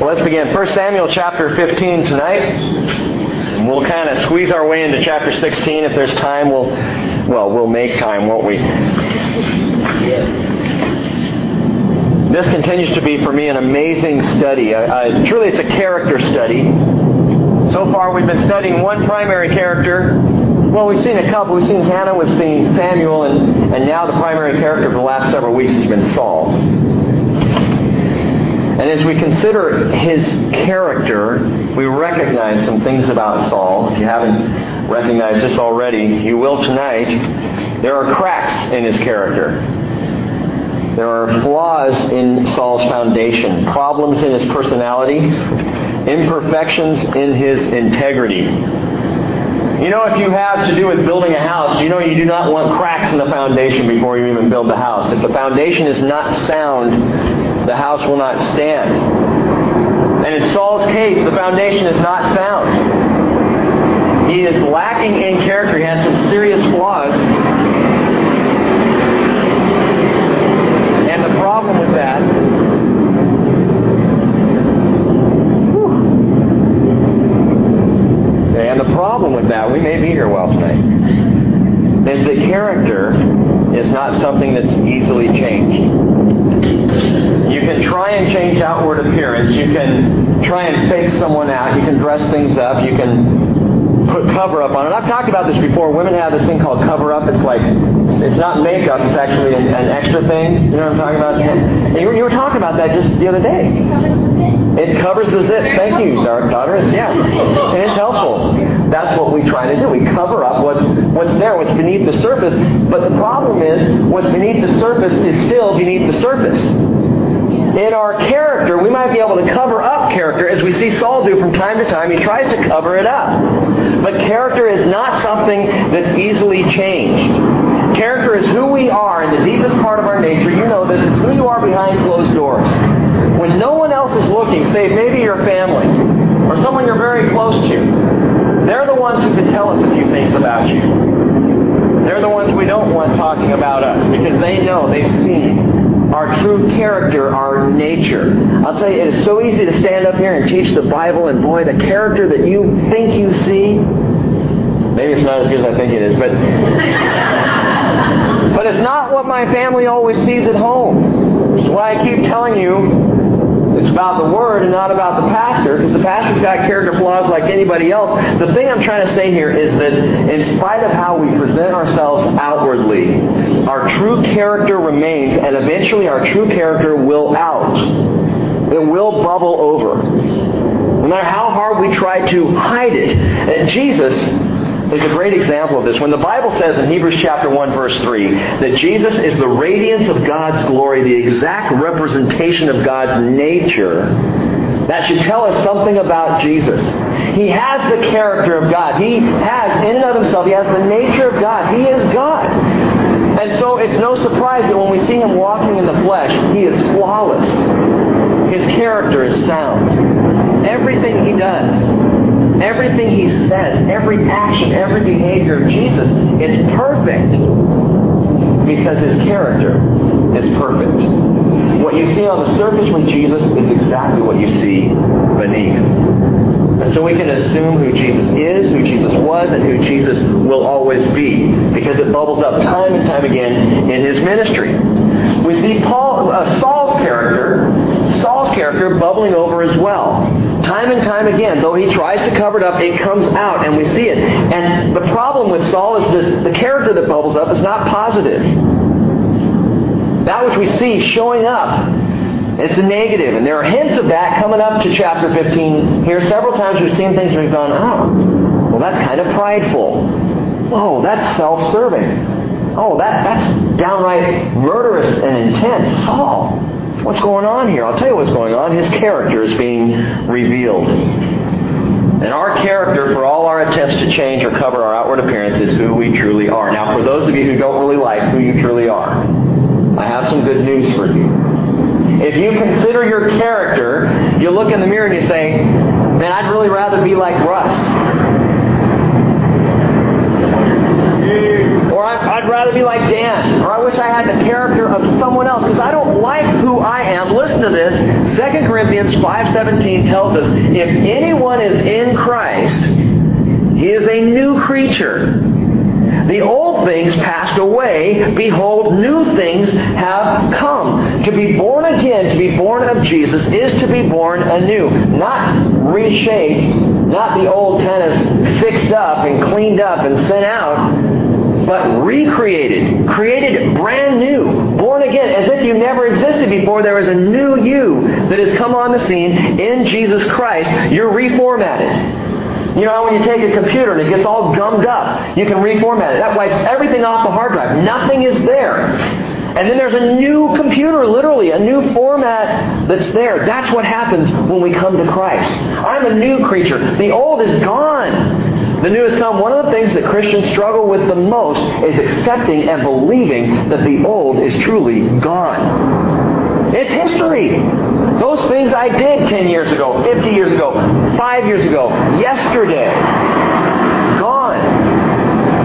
So let's begin. 1 Samuel chapter 15 tonight. And we'll kind of squeeze our way into chapter 16. If there's time, we'll, well, we'll make time, won't we? This continues to be for me an amazing study. Uh, uh, truly, it's a character study. So far, we've been studying one primary character. Well, we've seen a couple. We've seen Hannah, we've seen Samuel, and, and now the primary character for the last several weeks has been Saul. And as we consider his character, we recognize some things about Saul. If you haven't recognized this already, you will tonight. There are cracks in his character. There are flaws in Saul's foundation, problems in his personality, imperfections in his integrity. You know, if you have to do with building a house, you know you do not want cracks in the foundation before you even build the house. If the foundation is not sound, the house will not stand. And in Saul's case, the foundation is not sound. He is lacking in character. He has some serious flaws. And the problem with that and the problem with that, we may be here well tonight, is that character is not something that's easily changed. You can try and change outward appearance. You can try and fake someone out. You can dress things up. You can put cover up on it. I've talked about this before. Women have this thing called cover up. It's like it's not makeup. It's actually an, an extra thing. You know what I'm talking about? Yeah. You, you, were talking about that just the other day. It covers the zip. Thank you, daughter. Yeah, and it's helpful. That's what we try to do. We cover up what's what's there, what's beneath the surface. But the problem is, what's beneath the surface is still beneath the surface in our character, we might be able to cover up character as we see Saul do from time to time. He tries to cover it up. But character is not something that's easily changed. Character is who we are in the deepest part of our nature. You know this. It's who you are behind closed doors. When no one else is looking, say maybe your family or someone you're very close to, they're the ones who can tell us a few things about you. They're the ones we don't want talking about us because they know, they've seen our true character, our nature. I'll tell you, it is so easy to stand up here and teach the Bible, and boy, the character that you think you see, maybe it's not as good as I think it is, but but it's not what my family always sees at home. That's why I keep telling you it's about the Word and not about the pastor, because the pastor's got character flaws like anybody else. The thing I'm trying to say here is that in spite of how we present ourselves outwardly, our true character remains, and eventually our true character will out. It will bubble over. No matter how hard we try to hide it. Uh, Jesus is a great example of this. When the Bible says in Hebrews chapter 1 verse 3 that Jesus is the radiance of God's glory, the exact representation of God's nature, that should tell us something about Jesus. He has the character of God. He has, in and of himself, he has the nature of God. He is God. And so it's no surprise that when we see him walking in the flesh, he is flawless. His character is sound. Everything he does Everything he says, every action, every behavior of Jesus is perfect because his character is perfect. What you see on the surface with Jesus is exactly what you see beneath. And so we can assume who Jesus is, who Jesus was, and who Jesus will always be because it bubbles up time and time again in his ministry. We see Paul, uh, Saul's character, Saul's character bubbling over as well. Time and time again, though he tries to cover it up, it comes out and we see it. And the problem with Saul is that the character that bubbles up is not positive. That which we see showing up, it's a. And there are hints of that coming up to chapter 15. Here, several times we've seen things we've gone, oh, well, that's kind of prideful. Oh, that's self serving. Oh, that, that's downright murderous and intense. Saul. What's going on here? I'll tell you what's going on. His character is being revealed. And our character, for all our attempts to change or cover our outward appearance, is who we truly are. Now, for those of you who don't really like who you truly are, I have some good news for you. If you consider your character, you look in the mirror and you say, Man, I'd really rather be like Russ. Or I'd rather be like Dan. Or I wish I had the character of someone else because I don't like who I am. Listen to this. 2 Corinthians 5.17 tells us, if anyone is in Christ, he is a new creature. The old things passed away. Behold, new things have come. To be born again, to be born of Jesus, is to be born anew. Not reshaped, not the old kind of fixed up and cleaned up and sent out, but recreated, created brand new, born again, as if you never existed before. There is a new you that has come on the scene in Jesus Christ. You're reformatted. You know how when you take a computer and it gets all gummed up, you can reformat it. That wipes everything off the hard drive. Nothing is there. And then there's a new computer, literally, a new format that's there. That's what happens when we come to Christ. I'm a new creature. The old is gone. The new has come. One of the things that Christians struggle with the most is accepting and believing that the old is truly gone. It's history. Those things I did 10 years ago, 50 years ago, 5 years ago, yesterday, gone.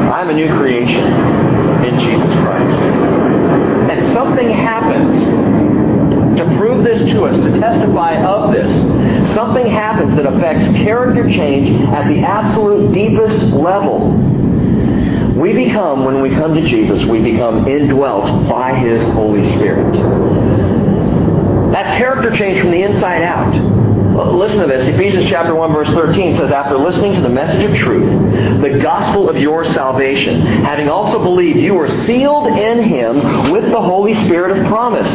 I'm a new creation in Jesus Christ. And something happens to prove this to us, to testify of this. Something happens that affects character change at the absolute deepest level. We become, when we come to Jesus, we become indwelt by His Holy Spirit. That's character change from the inside out. Listen to this. Ephesians chapter 1 verse 13 says, After listening to the message of truth, the gospel of your salvation, having also believed, you were sealed in him with the Holy Spirit of promise,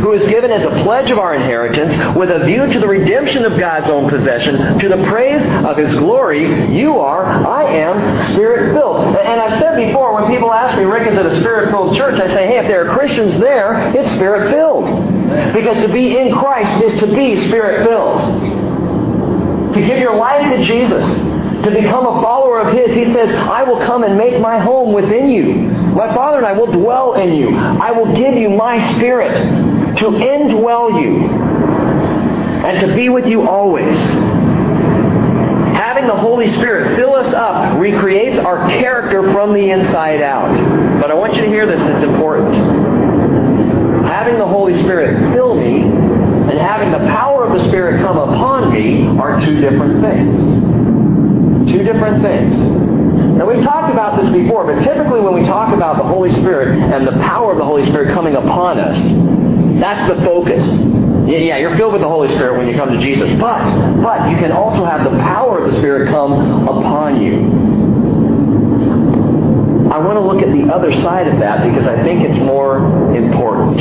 who is given as a pledge of our inheritance with a view to the redemption of God's own possession, to the praise of his glory. You are, I am, spirit-filled. And I've said before, when people ask me, Rick, is it a spirit-filled church? I say, hey, if there are Christians there, it's spirit-filled. Because to be in Christ is to be spirit-filled. To give your life to Jesus. To become a follower of His. He says, I will come and make my home within you. My Father and I will dwell in you. I will give you my Spirit to indwell you and to be with you always. Having the Holy Spirit fill us up recreates our character from the inside out. But I want you to hear this, it's important having the Holy Spirit fill me and having the power of the Spirit come upon me are two different things. Two different things. Now, we've talked about this before, but typically when we talk about the Holy Spirit and the power of the Holy Spirit coming upon us, that's the focus. Yeah, you're filled with the Holy Spirit when you come to Jesus, but but you can also have the power of the Spirit come upon you. I want to look at the other side of that because I think it's more important.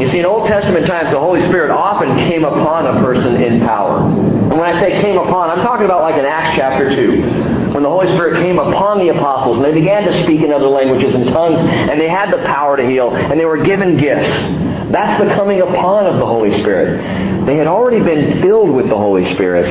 You see, in Old Testament times, the Holy Spirit often came upon a person in power. And when I say came upon, I'm talking about like in Acts chapter 2 when the Holy Spirit came upon the apostles and they began to speak in other languages and tongues and they had the power to heal and they were given gifts. That's the coming upon of the Holy Spirit. They had already been filled with the Holy Spirit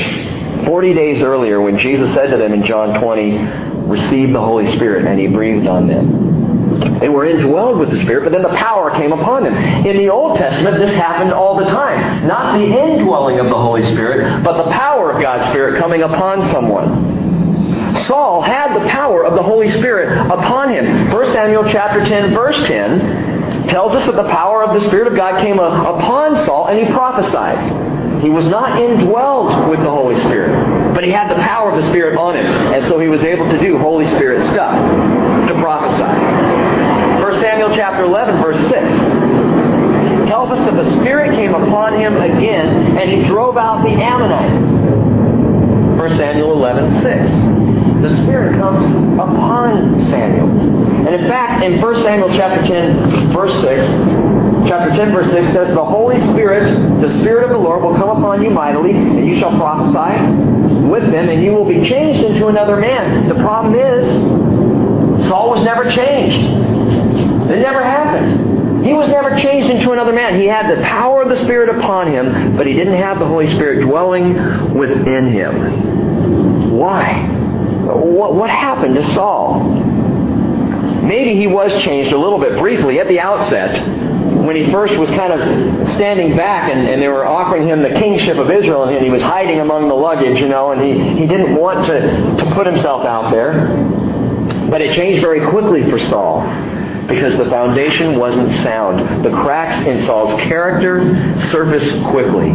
40 days earlier when Jesus said to them in John 20, received the Holy Spirit and he breathed on them. They were indwelled with the Spirit, but then the power came upon them. In the Old Testament, this happened all the time. Not the indwelling of the Holy Spirit, but the power of God's Spirit coming upon someone. Saul had the power of the Holy Spirit upon him. 1 Samuel chapter 10, verse 10 tells us that the power of the Spirit of God came uh, upon Saul and he prophesied. He was not indwelled with the Holy Spirit. But he had the power of the Spirit on him. And so he was able to do Holy Spirit stuff, to prophesy. 1 Samuel chapter 11, verse 6 tells us that the Spirit came upon him again, and he drove out the Ammonites. 1 Samuel 11, 6. The Spirit comes upon Samuel. And in fact, in 1 Samuel chapter 10, verse 6, chapter 10, verse 6 says, The Holy Spirit, the Spirit of the Lord, will come upon you mightily, and you shall prophesy with them, and you will be changed into another man. The problem is, Saul was never changed. It never happened. He was never changed into another man. He had the power of the Spirit upon him, but he didn't have the Holy Spirit dwelling within him. Why? What, what happened to Saul? Maybe he was changed a little bit briefly at the outset when he first was kind of standing back and, and they were offering him the kingship of Israel and he was hiding among the luggage, you know, and he, he didn't want to, to put himself out there. But it changed very quickly for Saul because the foundation wasn't sound. The cracks in Saul's character surfaced quickly.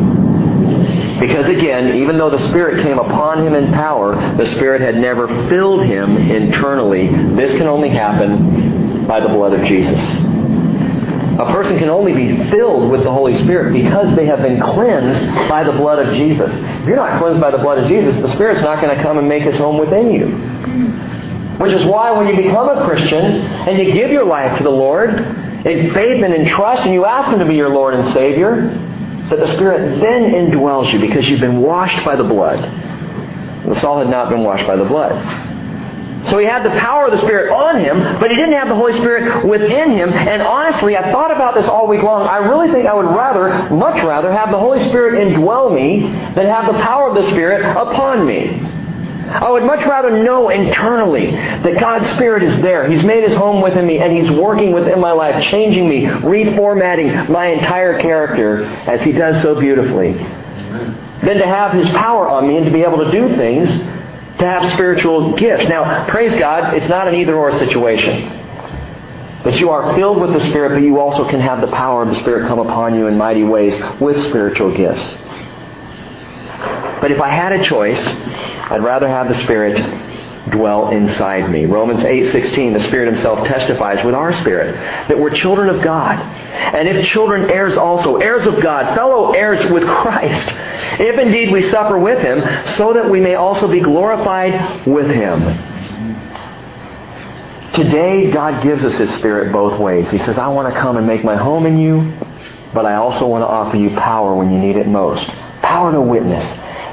Because again, even though the Spirit came upon him in power, the Spirit had never filled him internally. This can only happen by the blood of Jesus. A person can only be filled with the Holy Spirit because they have been cleansed by the blood of Jesus. If you're not cleansed by the blood of Jesus, the Spirit's not going to come and make his home within you. Which is why when you become a Christian and you give your life to the Lord in faith and in trust and you ask Him to be your Lord and Savior, that the Spirit then indwells you because you've been washed by the blood. And Saul had not been washed by the blood. So he had the power of the Spirit on him, but he didn't have the Holy Spirit within him. And honestly, I thought about this all week long. I really think I would rather, much rather, have the Holy Spirit indwell me than have the power of the Spirit upon me. I would much rather know internally that God's Spirit is there. He's made His home within me and He's working within my life, changing me, reformatting my entire character as He does so beautifully. Than to have His power on me and to be able to do things, to have spiritual gifts. Now, praise God, it's not an either or situation. But you are filled with the Spirit, but you also can have the power of the Spirit come upon you in mighty ways with spiritual gifts. But if I had a choice, I'd rather have the Spirit dwell inside me. Romans 8:16 the Spirit himself testifies with our spirit that we're children of God. And if children heirs also, heirs of God, fellow heirs with Christ. If indeed we suffer with him, so that we may also be glorified with him. Today God gives us his spirit both ways. He says, "I want to come and make my home in you, but I also want to offer you power when you need it most. Power to witness,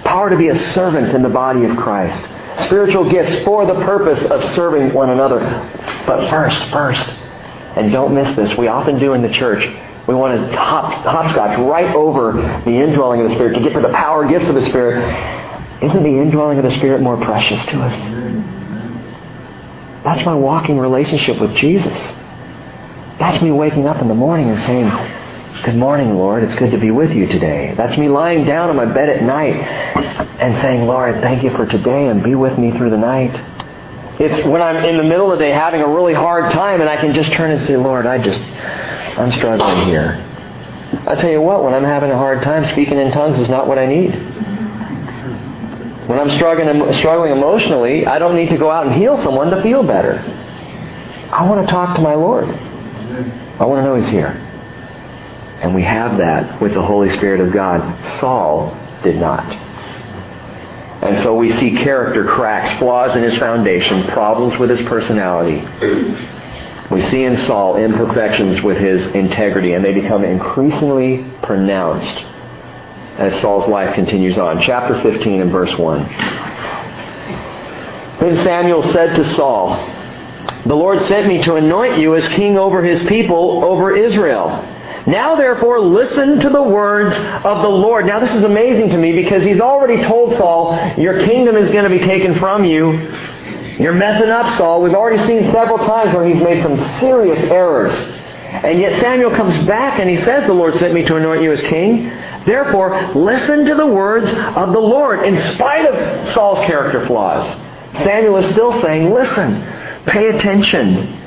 power to be a servant in the body of Christ." Spiritual gifts for the purpose of serving one another. But first, first, and don't miss this, we often do in the church, we want to hop, hopscotch right over the indwelling of the Spirit to get to the power gifts of the Spirit. Isn't the indwelling of the Spirit more precious to us? That's my walking relationship with Jesus. That's me waking up in the morning and saying, Good morning, Lord. It's good to be with you today. That's me lying down on my bed at night and saying, Lord, thank you for today and be with me through the night. It's when I'm in the middle of the day having a really hard time and I can just turn and say, Lord, I just, I'm struggling here. I tell you what, when I'm having a hard time, speaking in tongues is not what I need. When I'm struggling, struggling emotionally, I don't need to go out and heal someone to feel better. I want to talk to my Lord. I want to know He's here. And we have that with the Holy Spirit of God. Saul did not. And so we see character cracks, flaws in his foundation, problems with his personality. We see in Saul imperfections with his integrity, and they become increasingly pronounced as Saul's life continues on. Chapter 15 and verse 1. Then Samuel said to Saul, The Lord sent me to anoint you as king over his people, over Israel. Now therefore listen to the words of the Lord. Now this is amazing to me because he's already told Saul, your kingdom is going to be taken from you. You're messing up, Saul. We've already seen several times where he's made some serious errors. And yet Samuel comes back and he says, the Lord sent me to anoint you as king. Therefore, listen to the words of the Lord in spite of Saul's character flaws. Samuel is still saying, listen, pay attention.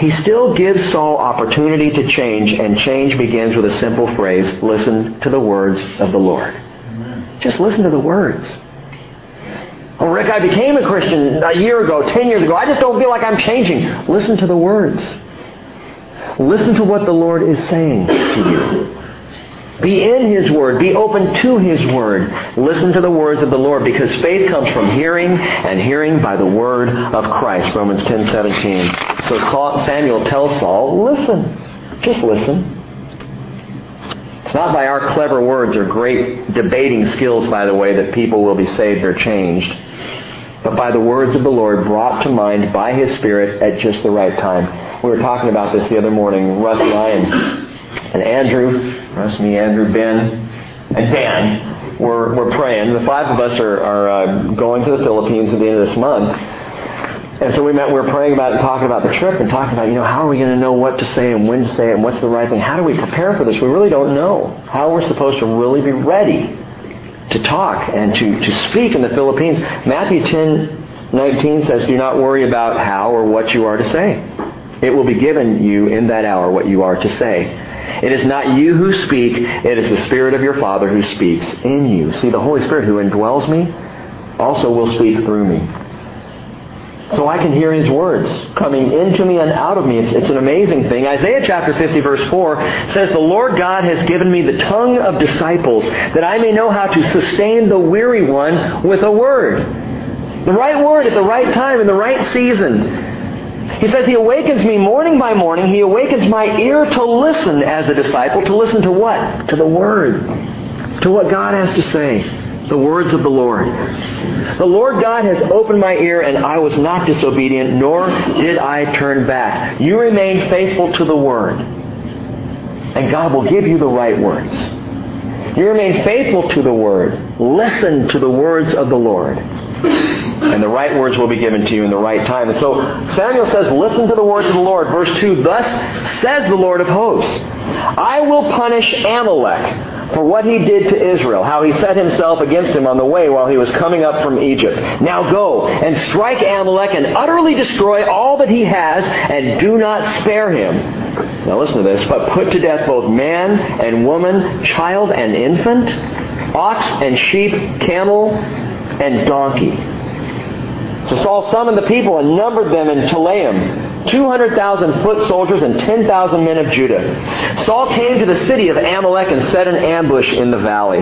He still gives Saul opportunity to change, and change begins with a simple phrase listen to the words of the Lord. Amen. Just listen to the words. Oh, Rick, I became a Christian a year ago, ten years ago. I just don't feel like I'm changing. Listen to the words. Listen to what the Lord is saying to you. Be in His Word. Be open to His Word. Listen to the words of the Lord because faith comes from hearing and hearing by the Word of Christ. Romans 10 17. So Samuel tells Saul, listen. Just listen. It's not by our clever words or great debating skills, by the way, that people will be saved or changed, but by the words of the Lord brought to mind by His Spirit at just the right time. We were talking about this the other morning. Russ I and and Andrew, Russ, me, Andrew, Ben, and Dan were, were praying. The five of us are, are uh, going to the Philippines at the end of this month. And so we met, we were praying about it and talking about the trip and talking about, you know, how are we going to know what to say and when to say it and what's the right thing? How do we prepare for this? We really don't know how we're supposed to really be ready to talk and to, to speak in the Philippines. Matthew 10 19 says, Do not worry about how or what you are to say. It will be given you in that hour what you are to say. It is not you who speak, it is the Spirit of your Father who speaks in you. See, the Holy Spirit who indwells me also will speak through me. So I can hear His words coming into me and out of me. It's, it's an amazing thing. Isaiah chapter 50 verse 4 says, The Lord God has given me the tongue of disciples that I may know how to sustain the weary one with a word. The right word at the right time in the right season. He says, He awakens me morning by morning. He awakens my ear to listen as a disciple. To listen to what? To the Word. To what God has to say. The words of the Lord. The Lord God has opened my ear, and I was not disobedient, nor did I turn back. You remain faithful to the Word. And God will give you the right words. You remain faithful to the Word. Listen to the words of the Lord and the right words will be given to you in the right time. And so Samuel says, Listen to the words of the Lord. Verse 2 Thus says the Lord of hosts, I will punish Amalek for what he did to Israel, how he set himself against him on the way while he was coming up from Egypt. Now go and strike Amalek and utterly destroy all that he has, and do not spare him. Now listen to this. But put to death both man and woman, child and infant, ox and sheep, camel and donkey. So Saul summoned the people and numbered them in Telaim, 200,000 foot soldiers and 10,000 men of Judah. Saul came to the city of Amalek and set an ambush in the valley.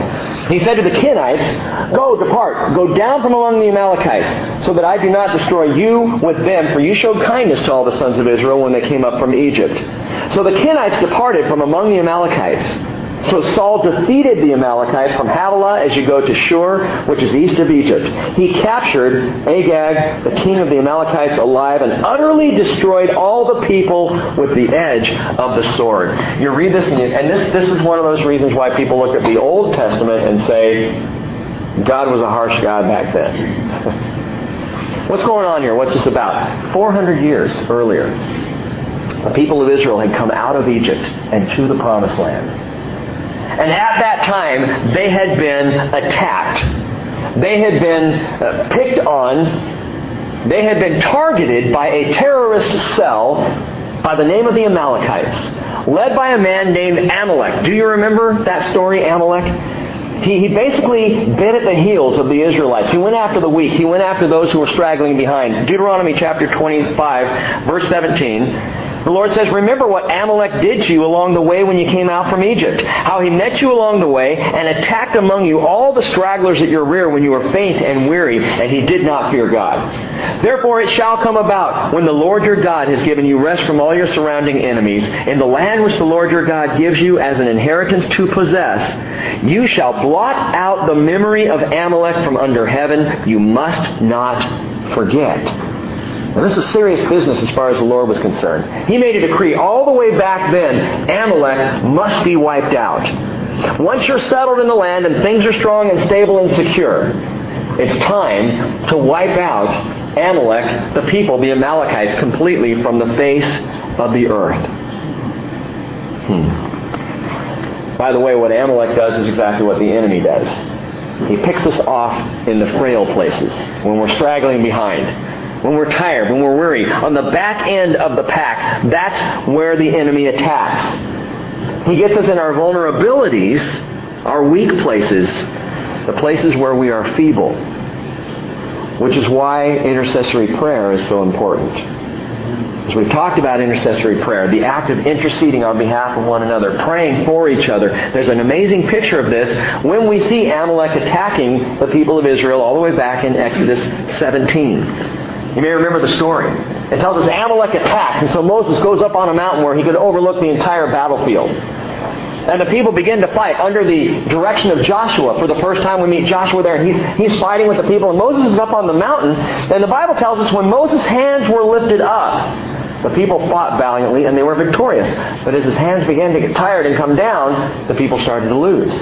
He said to the Kenites, Go, depart, go down from among the Amalekites, so that I do not destroy you with them, for you showed kindness to all the sons of Israel when they came up from Egypt. So the Kenites departed from among the Amalekites. So Saul defeated the Amalekites from Havilah as you go to Shur, which is east of Egypt. He captured Agag, the king of the Amalekites, alive and utterly destroyed all the people with the edge of the sword. You read this, and, you, and this, this is one of those reasons why people look at the Old Testament and say, God was a harsh God back then. What's going on here? What's this about? 400 years earlier, the people of Israel had come out of Egypt and to the Promised Land. And at that time, they had been attacked. They had been uh, picked on. They had been targeted by a terrorist cell by the name of the Amalekites, led by a man named Amalek. Do you remember that story, Amalek? He, he basically bit at the heels of the Israelites. He went after the weak. He went after those who were straggling behind. Deuteronomy chapter 25, verse 17. The Lord says, Remember what Amalek did to you along the way when you came out from Egypt, how he met you along the way and attacked among you all the stragglers at your rear when you were faint and weary, and he did not fear God. Therefore it shall come about, when the Lord your God has given you rest from all your surrounding enemies, in the land which the Lord your God gives you as an inheritance to possess, you shall blot out the memory of Amalek from under heaven. You must not forget. Now, this is serious business as far as the Lord was concerned. He made a decree all the way back then Amalek must be wiped out. Once you're settled in the land and things are strong and stable and secure, it's time to wipe out Amalek, the people, the Amalekites, completely from the face of the earth. Hmm. By the way, what Amalek does is exactly what the enemy does. He picks us off in the frail places when we're straggling behind when we're tired, when we're weary, on the back end of the pack, that's where the enemy attacks. He gets us in our vulnerabilities, our weak places, the places where we are feeble, which is why intercessory prayer is so important. As we've talked about intercessory prayer, the act of interceding on behalf of one another, praying for each other. There's an amazing picture of this when we see Amalek attacking the people of Israel all the way back in Exodus 17. You may remember the story. It tells us Amalek attacks, and so Moses goes up on a mountain where he could overlook the entire battlefield. And the people begin to fight under the direction of Joshua. For the first time we meet Joshua there, and he's, he's fighting with the people, and Moses is up on the mountain. And the Bible tells us when Moses' hands were lifted up, the people fought valiantly and they were victorious. But as his hands began to get tired and come down, the people started to lose.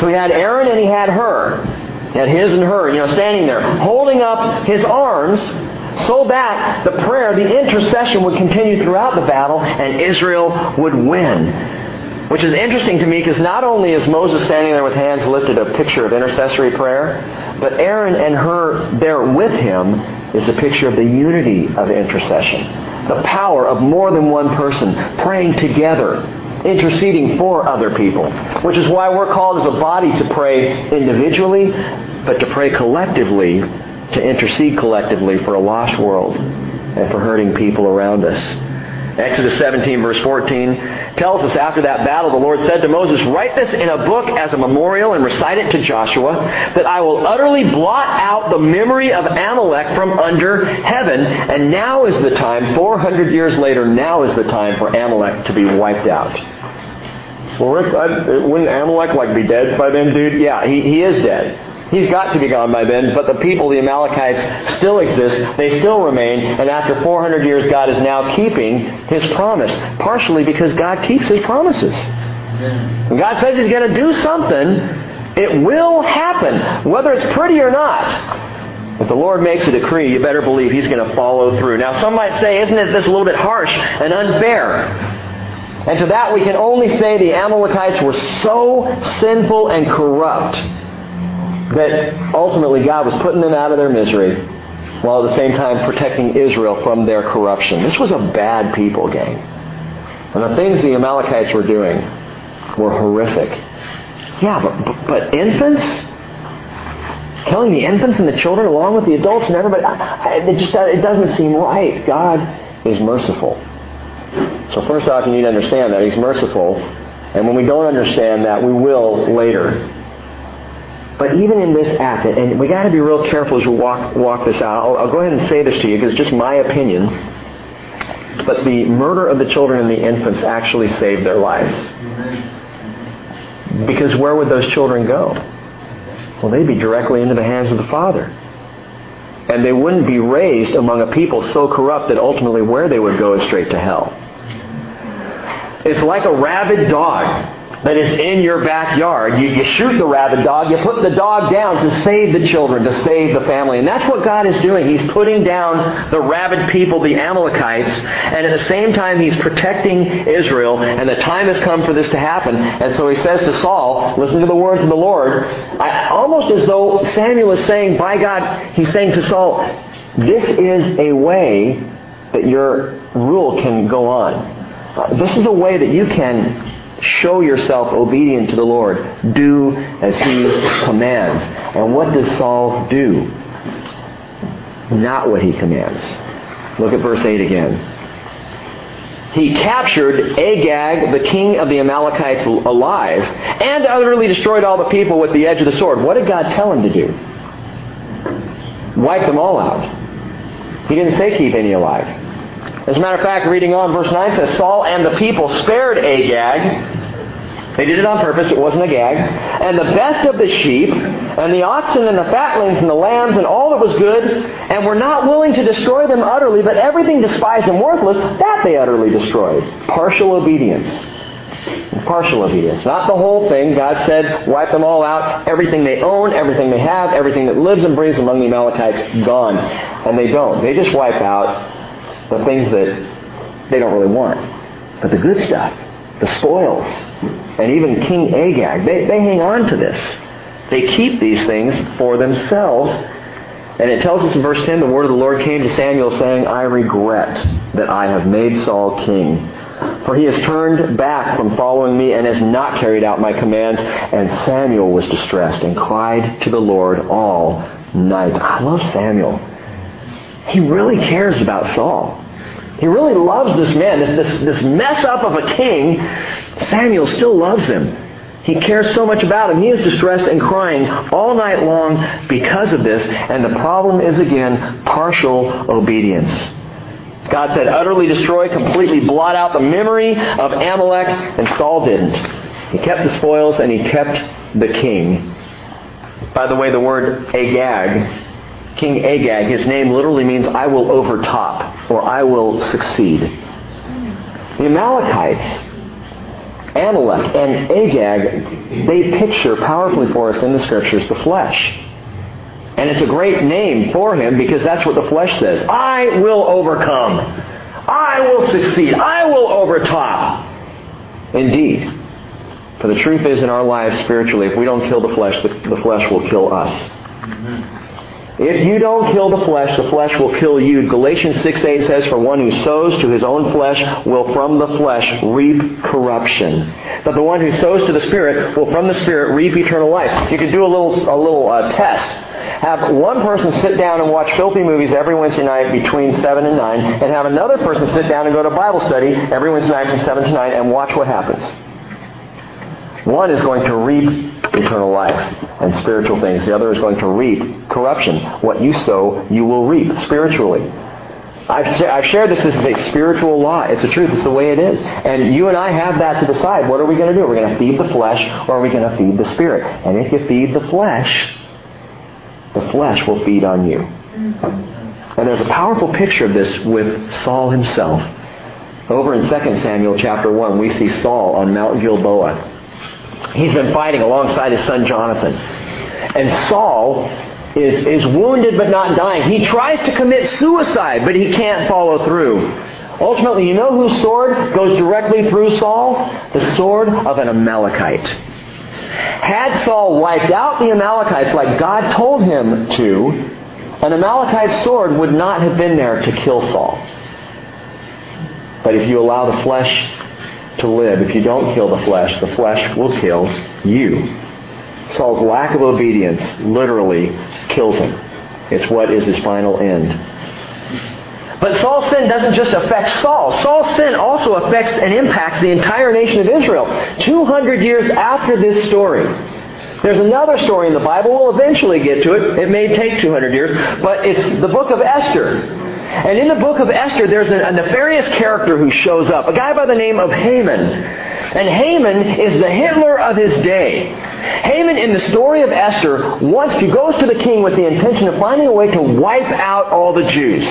So he had Aaron and he had Hur, He had his and her, you know, standing there, holding up his arms so that the prayer, the intercession would continue throughout the battle and Israel would win. Which is interesting to me because not only is Moses standing there with hands lifted a picture of intercessory prayer, but Aaron and Hur there with him is a picture of the unity of intercession, the power of more than one person praying together, interceding for other people, which is why we're called as a body to pray individually, but to pray collectively, to intercede collectively for a lost world and for hurting people around us. Exodus 17, verse 14, tells us after that battle, the Lord said to Moses, Write this in a book as a memorial and recite it to Joshua, that I will utterly blot out the memory of Amalek from under heaven. And now is the time, 400 years later, now is the time for Amalek to be wiped out. Well, Rick, I, wouldn't Amalek like be dead by then, dude? Yeah, he, he is dead. He's got to be gone by then, but the people, the Amalekites, still exist. They still remain, and after 400 years, God is now keeping His promise. Partially because God keeps His promises. When God says He's going to do something, it will happen, whether it's pretty or not. If the Lord makes a decree, you better believe He's going to follow through. Now, some might say, isn't this a little bit harsh and unfair? And to that we can only say the Amalekites were so sinful and corrupt that ultimately God was putting them out of their misery while at the same time protecting Israel from their corruption. This was a bad people, gang. And the things the Amalekites were doing were horrific. Yeah, but, but infants? Killing the infants and the children along with the adults and everybody? It just it doesn't seem right. God is merciful. So first off, you need to understand that He's merciful. And when we don't understand that, we will later. But even in this act, and we got to be real careful as we walk walk this out. I'll, I'll go ahead and say this to you because it's just my opinion. But the murder of the children and the infants actually saved their lives. Because where would those children go? Well, they'd be directly into the hands of the Father. And they wouldn't be raised among a people so corrupt that ultimately where they would go is straight to hell. It's like a rabid dog that is in your backyard. You, you shoot the rabid dog, you put the dog down to save the children, to save the family. And that's what God is doing. He's putting down the rabid people, the Amalekites, and at the same time He's protecting Israel, and the time has come for this to happen. And so He says to Saul, listen to the words of the Lord, I, almost as though Samuel is saying, by God, He's saying to Saul, this is a way that your rule can go on. Uh, this is a way that you can Show yourself obedient to the Lord. Do as He commands. And what does Saul do? Not what he commands. Look at verse 8 again. He captured Agag, the king of the Amalekites, alive, and utterly destroyed all the people with the edge of the sword. What did God tell him to do? Wipe them all out. He didn't say keep any alive. As a matter of fact, reading on, verse 9 says, Saul and the people spared Agag. They did it on purpose, it wasn't a gag. And the best of the sheep, and the oxen, and the fatlings, and the lambs, and all that was good, and were not willing to destroy them utterly, but everything despised and worthless, that they utterly destroyed. Partial obedience. Partial obedience. Not the whole thing. God said, wipe them all out. Everything they own, everything they have, everything that lives and breathes among the Amalekites, gone. And they don't. They just wipe out the things that they don't really want. But the good stuff, the spoils, and even King Agag, they, they hang on to this. They keep these things for themselves. And it tells us in verse 10, the word of the Lord came to Samuel saying, I regret that I have made Saul king. For he has turned back from following me and has not carried out my commands. And Samuel was distressed and cried to the Lord all night. I love Samuel. He really cares about Saul. He really loves this man, this, this, this mess up of a king. Samuel still loves him. He cares so much about him. He is distressed and crying all night long because of this. And the problem is again partial obedience. God said, utterly destroy, completely blot out the memory of Amalek, and Saul didn't. He kept the spoils and he kept the king. By the way, the word Agag King Agag, his name literally means I will overtop or I will succeed. The Amalekites, Amalek and Agag, they picture powerfully for us in the scriptures the flesh. And it's a great name for him because that's what the flesh says. I will overcome. I will succeed. I will overtop. Indeed. For the truth is in our lives spiritually, if we don't kill the flesh, the, the flesh will kill us. If you don't kill the flesh, the flesh will kill you. Galatians 6 8 says, For one who sows to his own flesh will from the flesh reap corruption. But the one who sows to the Spirit will from the Spirit reap eternal life. You could do a little, a little uh, test. Have one person sit down and watch filthy movies every Wednesday night between 7 and 9, and have another person sit down and go to Bible study every Wednesday night from 7 to 9, and watch what happens. One is going to reap eternal life and spiritual things. The other is going to reap corruption. What you sow, you will reap spiritually. I've, I've shared this. This is a spiritual law. It's a truth. It's the way it is. And you and I have that to decide. What are we going to do? Are we going to feed the flesh or are we going to feed the spirit? And if you feed the flesh, the flesh will feed on you. And there's a powerful picture of this with Saul himself. Over in 2 Samuel chapter 1, we see Saul on Mount Gilboa. He's been fighting alongside his son Jonathan. And Saul is, is wounded but not dying. He tries to commit suicide, but he can't follow through. Ultimately, you know whose sword goes directly through Saul? The sword of an Amalekite. Had Saul wiped out the Amalekites like God told him to, an Amalekite sword would not have been there to kill Saul. But if you allow the flesh to live. If you don't kill the flesh, the flesh will kill you. Saul's lack of obedience literally kills him. It's what is his final end. But Saul's sin doesn't just affect Saul. Saul's sin also affects and impacts the entire nation of Israel. 200 years after this story, there's another story in the Bible. We'll eventually get to it. It may take 200 years, but it's the book of Esther. And in the book of Esther, there's a, a, nefarious character who shows up, a guy by the name of Haman. And Haman is the Hitler of his day. Haman, in the story of Esther, wants to goes to the king with the intention of finding a way to wipe out all the Jews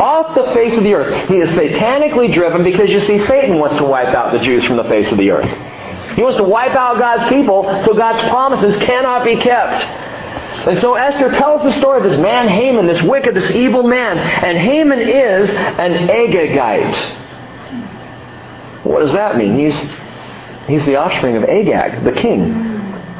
off the face of the earth. He is satanically driven because you see, Satan wants to wipe out the Jews from the face of the earth. He wants to wipe out God's people so God's promises cannot be kept. And so Esther tells the story of this man Haman, this wicked, this evil man. And Haman is an Agagite. What does that mean? He's, he's the offspring of Agag, the king.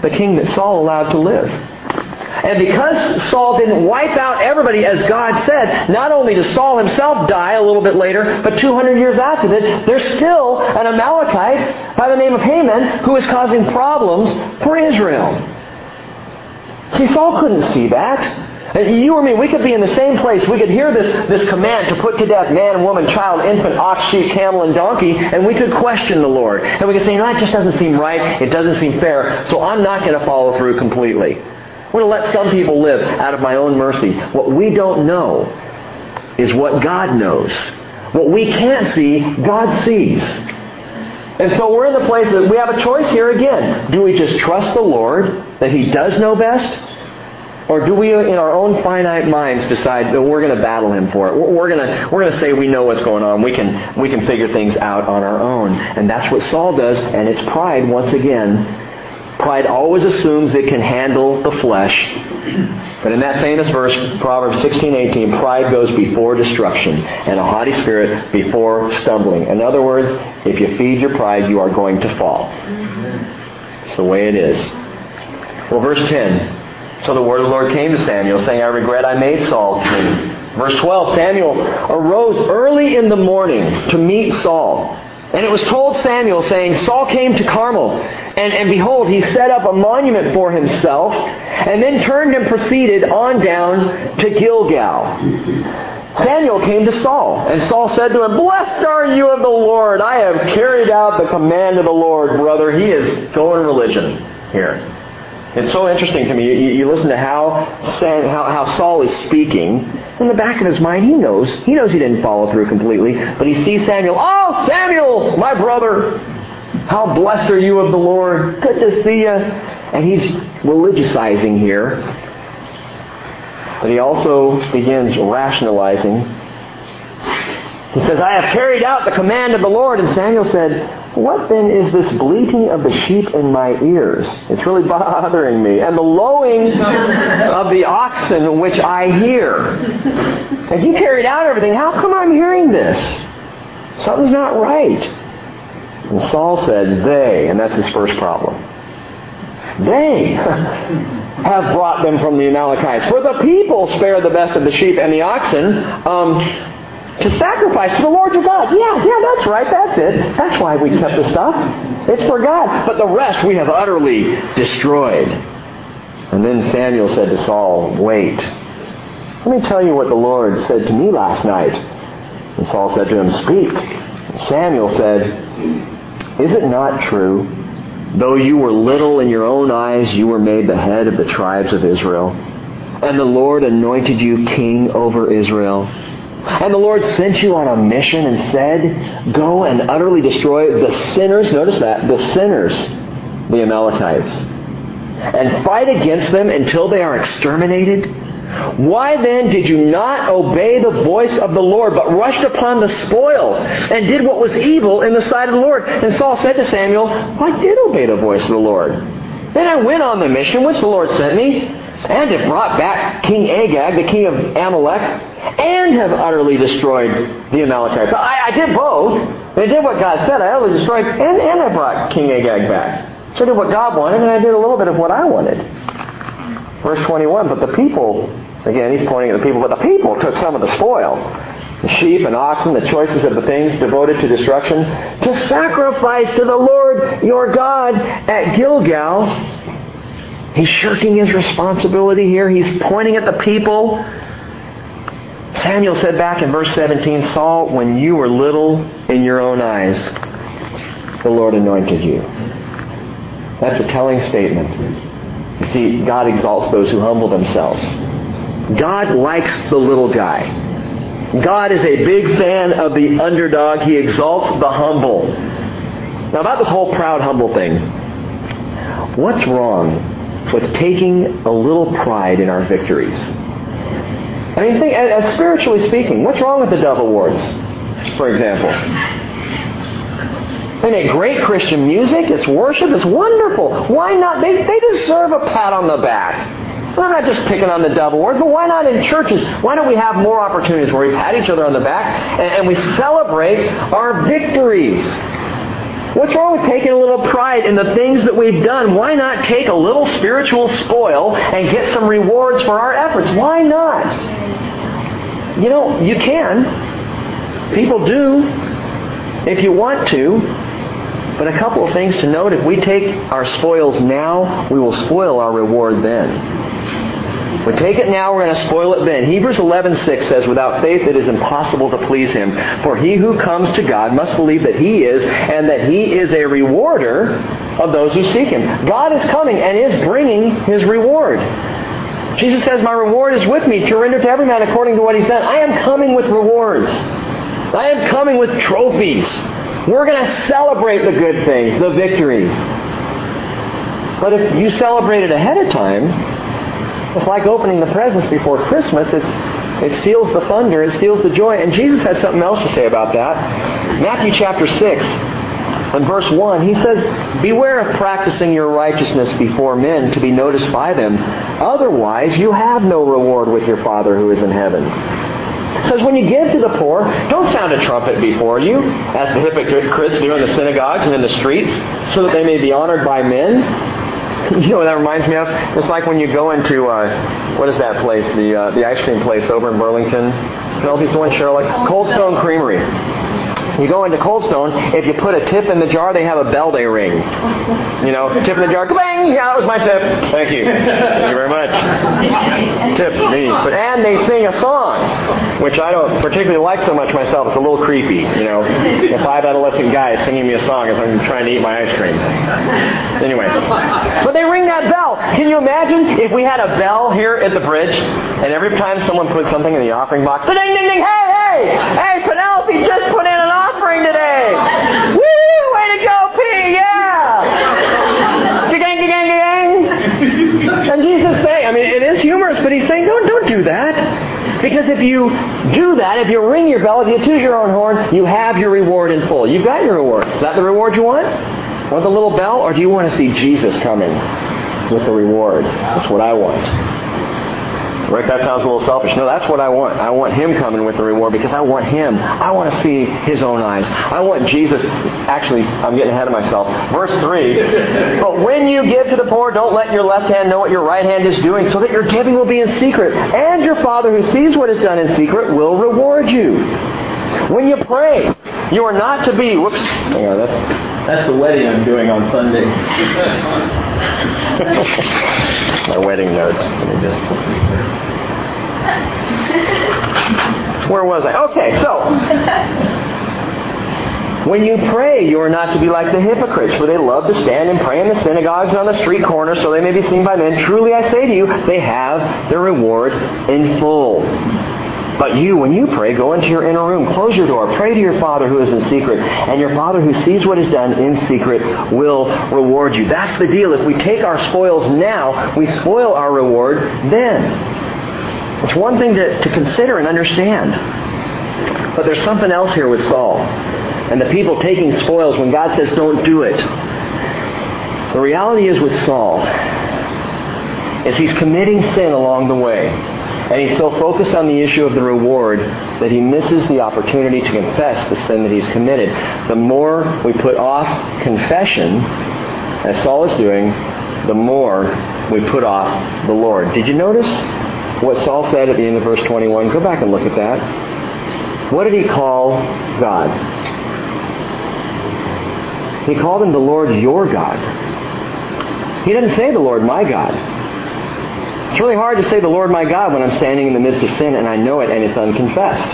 The king that Saul allowed to live. And because Saul didn't wipe out everybody as God said, not only does Saul himself die a little bit later, but 200 years after that, there's still an Amalekite by the name of Haman who is causing problems for Israel. See, Saul couldn't see that. You or me, we could be in the same place. We could hear this, this command to put to death man, woman, child, infant, ox, sheep, camel, and donkey, and we could question the Lord. And we could say, you know, it just doesn't seem right. It doesn't seem fair. So I'm not going to follow through completely. I'm going to let some people live out of my own mercy. What we don't know is what God knows. What we can't see, God sees. And so we're in the place that we have a choice here again. Do we just trust the Lord that He does know best? Or do we, in our own finite minds, decide that we're going to battle Him for it? We're going to, we're going to say we know what's going on. We can, we can figure things out on our own. And that's what Saul does, and it's pride once again Pride always assumes it can handle the flesh. But in that famous verse, Proverbs 16:18, pride goes before destruction, and a haughty spirit before stumbling. In other words, if you feed your pride, you are going to fall. It's the way it is. Well, verse 10. So the word of the Lord came to Samuel, saying, I regret I made Saul king. Verse 12, Samuel arose early in the morning to meet Saul. And it was told Samuel, saying, Saul came to Carmel, and, and behold, he set up a monument for himself, and then turned and proceeded on down to Gilgal. Samuel came to Saul, and Saul said to him, Blessed are you of the Lord. I have carried out the command of the Lord, brother. He is going religion here. It's so interesting to me. You, you listen to how, how, how Saul is speaking. In the back of his mind, he knows. He knows he didn't follow through completely. But he sees Samuel. Oh, Samuel, my brother. How blessed are you of the Lord. Good to see you. And he's religiousizing here. But he also begins rationalizing. He says, I have carried out the command of the Lord. And Samuel said, what then is this bleating of the sheep in my ears? It's really bothering me. And the lowing of the oxen which I hear. And you carried out everything. How come I'm hearing this? Something's not right. And Saul said, they, and that's his first problem. They have brought them from the Amalekites. For the people spare the best of the sheep and the oxen um, to sacrifice to the Lord your God. Yeah, yeah, that's right. That's it. That's why we kept the stuff. It's for God. But the rest we have utterly destroyed. And then Samuel said to Saul, Wait. Let me tell you what the Lord said to me last night. And Saul said to him, Speak. Samuel said, Is it not true? Though you were little in your own eyes, you were made the head of the tribes of Israel. And the Lord anointed you king over Israel. And the Lord sent you on a mission and said, Go and utterly destroy the sinners, notice that, the sinners, the Amalekites, and fight against them until they are exterminated. Why then did you not obey the voice of the Lord, but rushed upon the spoil and did what was evil in the sight of the Lord? And Saul said to Samuel, I did obey the voice of the Lord. Then I went on the mission which the Lord sent me, and have brought back King Agag, the king of Amalek, and have utterly destroyed the Amalekites. I, I did both. I did what God said. I utterly destroyed, and, and I brought King Agag back. So I did what God wanted, and I did a little bit of what I wanted. Verse 21, but the people Again, he's pointing at the people, but the people took some of the spoil. The sheep and oxen, the choices of the things devoted to destruction, to sacrifice to the Lord your God at Gilgal. He's shirking his responsibility here. He's pointing at the people. Samuel said back in verse 17, Saul, when you were little in your own eyes, the Lord anointed you. That's a telling statement. You see, God exalts those who humble themselves. God likes the little guy. God is a big fan of the underdog. He exalts the humble. Now, about this whole proud, humble thing, what's wrong with taking a little pride in our victories? I mean, think, as spiritually speaking, what's wrong with the Dove Awards, for example? They make great Christian music. It's worship. It's wonderful. Why not? They, they deserve a pat on the back. I'm not just picking on the Dove Awards, but why not in churches? Why don't we have more opportunities where we pat each other on the back and, and we celebrate our victories? What's wrong with taking a little pride in the things that we've done? Why not take a little spiritual spoil and get some rewards for our efforts? Why not? You know, you can. People do if you want to. But a couple of things to note. If we take our spoils now, we will spoil our reward then. We take it now, we're going to spoil it then. Hebrews 11:6 says, "Without faith it is impossible to please him, for he who comes to God must believe that he is and that he is a rewarder of those who seek him." God is coming and is bringing his reward. Jesus says, "My reward is with me to render to every man according to what he's done." I am coming with rewards. I am coming with trophies. We're going to celebrate the good things, the victories. But if you celebrate it ahead of time, it's like opening the presents before Christmas. It's, it steals the thunder. It steals the joy. And Jesus has something else to say about that. Matthew chapter 6 and verse 1, he says, Beware of practicing your righteousness before men to be noticed by them. Otherwise, you have no reward with your Father who is in heaven. Says, when you give to the poor, don't sound a trumpet before you, as the hypocrites do in the synagogues and in the streets, so that they may be honored by men. You know what that reminds me of? It's like when you go into uh, what is that place? The uh, the ice cream place over in Burlington. Penelope's the one like Cold Stone Creamery. You go into Cold Stone, if you put a tip in the jar, they have a bell they ring. You know, tip in the jar, bang! Yeah, that was my tip. Thank you. Thank you very much. Tip me. But and they sing a song, which I don't particularly like so much myself. It's a little creepy, you know. Five adolescent guys singing me a song as I'm trying to eat my ice cream. Anyway. But they ring that bell. Can you imagine if we had a bell here at the bridge and every time someone put something in the offering box, ding ding ding, hey, hey, hey, Penelope just put in an offering offering today. Woo! Way to go, P! Yeah! Gang, gang, gang, And Jesus saying, I mean, it is humorous, but he's saying, don't, don't do that. Because if you do that, if you ring your bell, if you toot your own horn, you have your reward in full. You've got your reward. Is that the reward you want? Want the little bell? Or do you want to see Jesus coming with the reward? That's what I want. Rick, that sounds a little selfish. No, that's what I want. I want him coming with the reward because I want him. I want to see his own eyes. I want Jesus. Actually, I'm getting ahead of myself. Verse 3. But when you give to the poor, don't let your left hand know what your right hand is doing, so that your giving will be in secret. And your Father who sees what is done in secret will reward you. When you pray, you are not to be. Whoops. Hang on, that's, that's the wedding I'm doing on Sunday. My wedding notes. Where was I? Okay, so. When you pray, you are not to be like the hypocrites, for they love to stand and pray in the synagogues and on the street corners so they may be seen by men. Truly I say to you, they have their reward in full. But you, when you pray, go into your inner room, close your door, pray to your Father who is in secret, and your Father who sees what is done in secret will reward you. That's the deal. If we take our spoils now, we spoil our reward then. It's one thing to, to consider and understand. But there's something else here with Saul. And the people taking spoils when God says don't do it. The reality is with Saul is he's committing sin along the way. And he's so focused on the issue of the reward that he misses the opportunity to confess the sin that he's committed. The more we put off confession, as Saul is doing, the more we put off the Lord. Did you notice what Saul said at the end of verse 21? Go back and look at that. What did he call God? He called him the Lord your God. He didn't say the Lord my God. It's really hard to say the Lord my God when I'm standing in the midst of sin and I know it and it's unconfessed.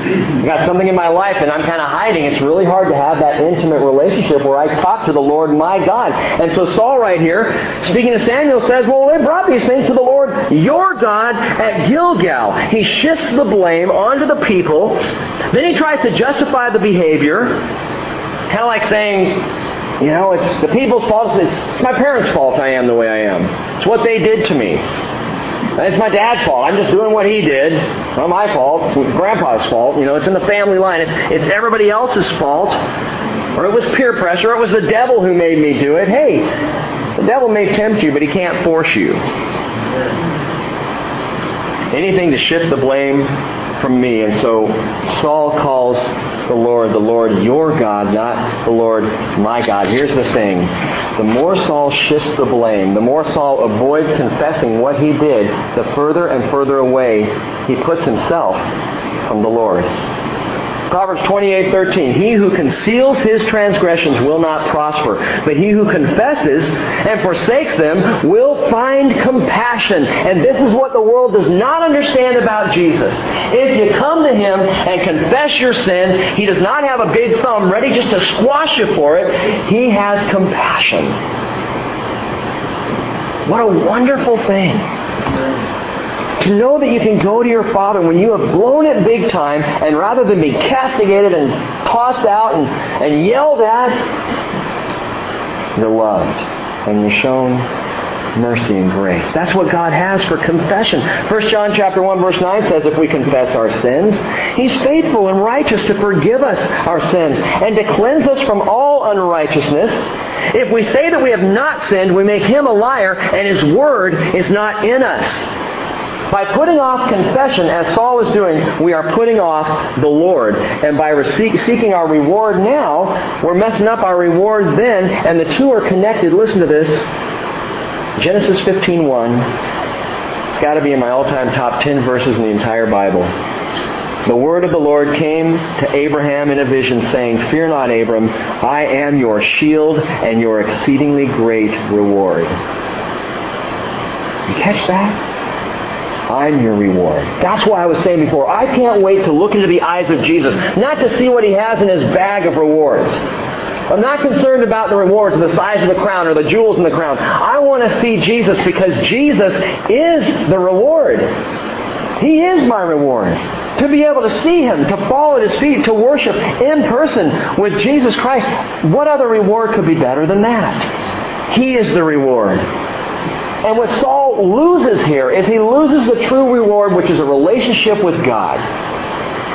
I got something in my life and I'm kind of hiding. It's really hard to have that intimate relationship where I talk to the Lord my God. And so Saul right here, speaking to Samuel, says, well, they brought these things to the Lord your God at Gilgal. He shifts the blame onto the people. Then he tries to justify the behavior. Kind of like saying, you know, it's the people's fault. It's, my parents' fault I am the way I am. It's what they did to me. It's my dad's fault. I'm just doing what he did. It's not my fault. It's grandpa's fault. You know, it's in the family line. It's, it's everybody else's fault. Or it was peer pressure. Or it was the devil who made me do it. Hey, the devil may tempt you, but he can't force you. Anything to shift the blame from me. And so Saul calls the Lord the Lord your God, not the Lord my God. Here's the thing. The more Saul shifts the blame, the more Saul avoids confessing what he did, the further and further away he puts himself from the Lord. Proverbs 28:13 He who conceals his transgressions will not prosper, but he who confesses and forsakes them will find compassion. And this is what the world does not understand about Jesus. If you come to him and confess your sins, he does not have a big thumb ready just to squash you for it. He has compassion. What a wonderful thing. To know that you can go to your Father when you have blown it big time, and rather than be castigated and tossed out and, and yelled at, you're loved and you're shown mercy and grace. That's what God has for confession. 1 John chapter 1 verse 9 says if we confess our sins, he's faithful and righteous to forgive us our sins and to cleanse us from all unrighteousness. If we say that we have not sinned, we make him a liar and his word is not in us. By putting off confession, as Saul was doing, we are putting off the Lord. And by seeking our reward now, we're messing up our reward then, and the two are connected. Listen to this. Genesis 15.1. It's got to be in my all-time top 10 verses in the entire Bible. The word of the Lord came to Abraham in a vision, saying, Fear not, Abram, I am your shield and your exceedingly great reward. You catch that? I'm your reward. That's why I was saying before, I can't wait to look into the eyes of Jesus, not to see what he has in his bag of rewards. I'm not concerned about the rewards, the size of the crown, or the jewels in the crown. I want to see Jesus because Jesus is the reward. He is my reward. To be able to see Him, to fall at His feet, to worship in person with Jesus Christ, what other reward could be better than that? He is the reward. And what Saul loses here is he loses the true reward, which is a relationship with God.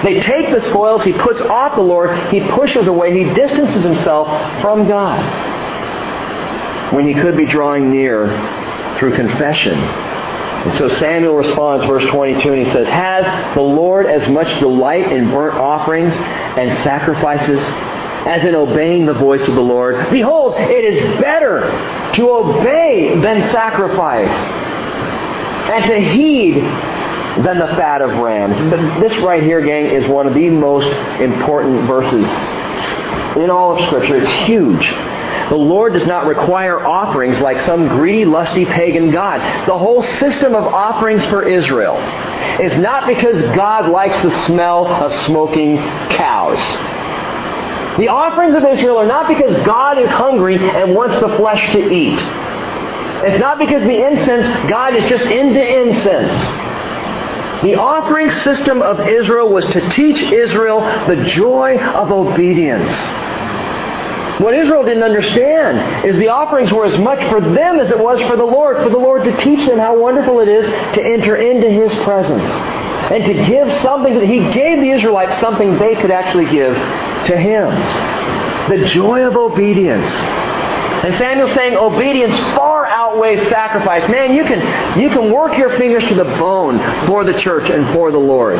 They take the spoils, he puts off the Lord, he pushes away, he distances himself from God. When he could be drawing near through confession And so Samuel responds, verse 22, and he says, Has the Lord as much delight in burnt offerings and sacrifices as in obeying the voice of the Lord? Behold, it is better to obey than sacrifice, and to heed than the fat of rams. This right here, gang, is one of the most important verses in all of Scripture. It's huge. The Lord does not require offerings like some greedy, lusty pagan God. The whole system of offerings for Israel is not because God likes the smell of smoking cows. The offerings of Israel are not because God is hungry and wants the flesh to eat. It's not because the incense, God is just into incense. The offering system of Israel was to teach Israel the joy of obedience. What Israel didn't understand is the offerings were as much for them as it was for the Lord, for the Lord to teach them how wonderful it is to enter into His presence and to give something that He gave the Israelites something they could actually give to Him. The joy of obedience. And Samuel's saying obedience far outweighs sacrifice. Man, you can, you can work your fingers to the bone for the church and for the Lord.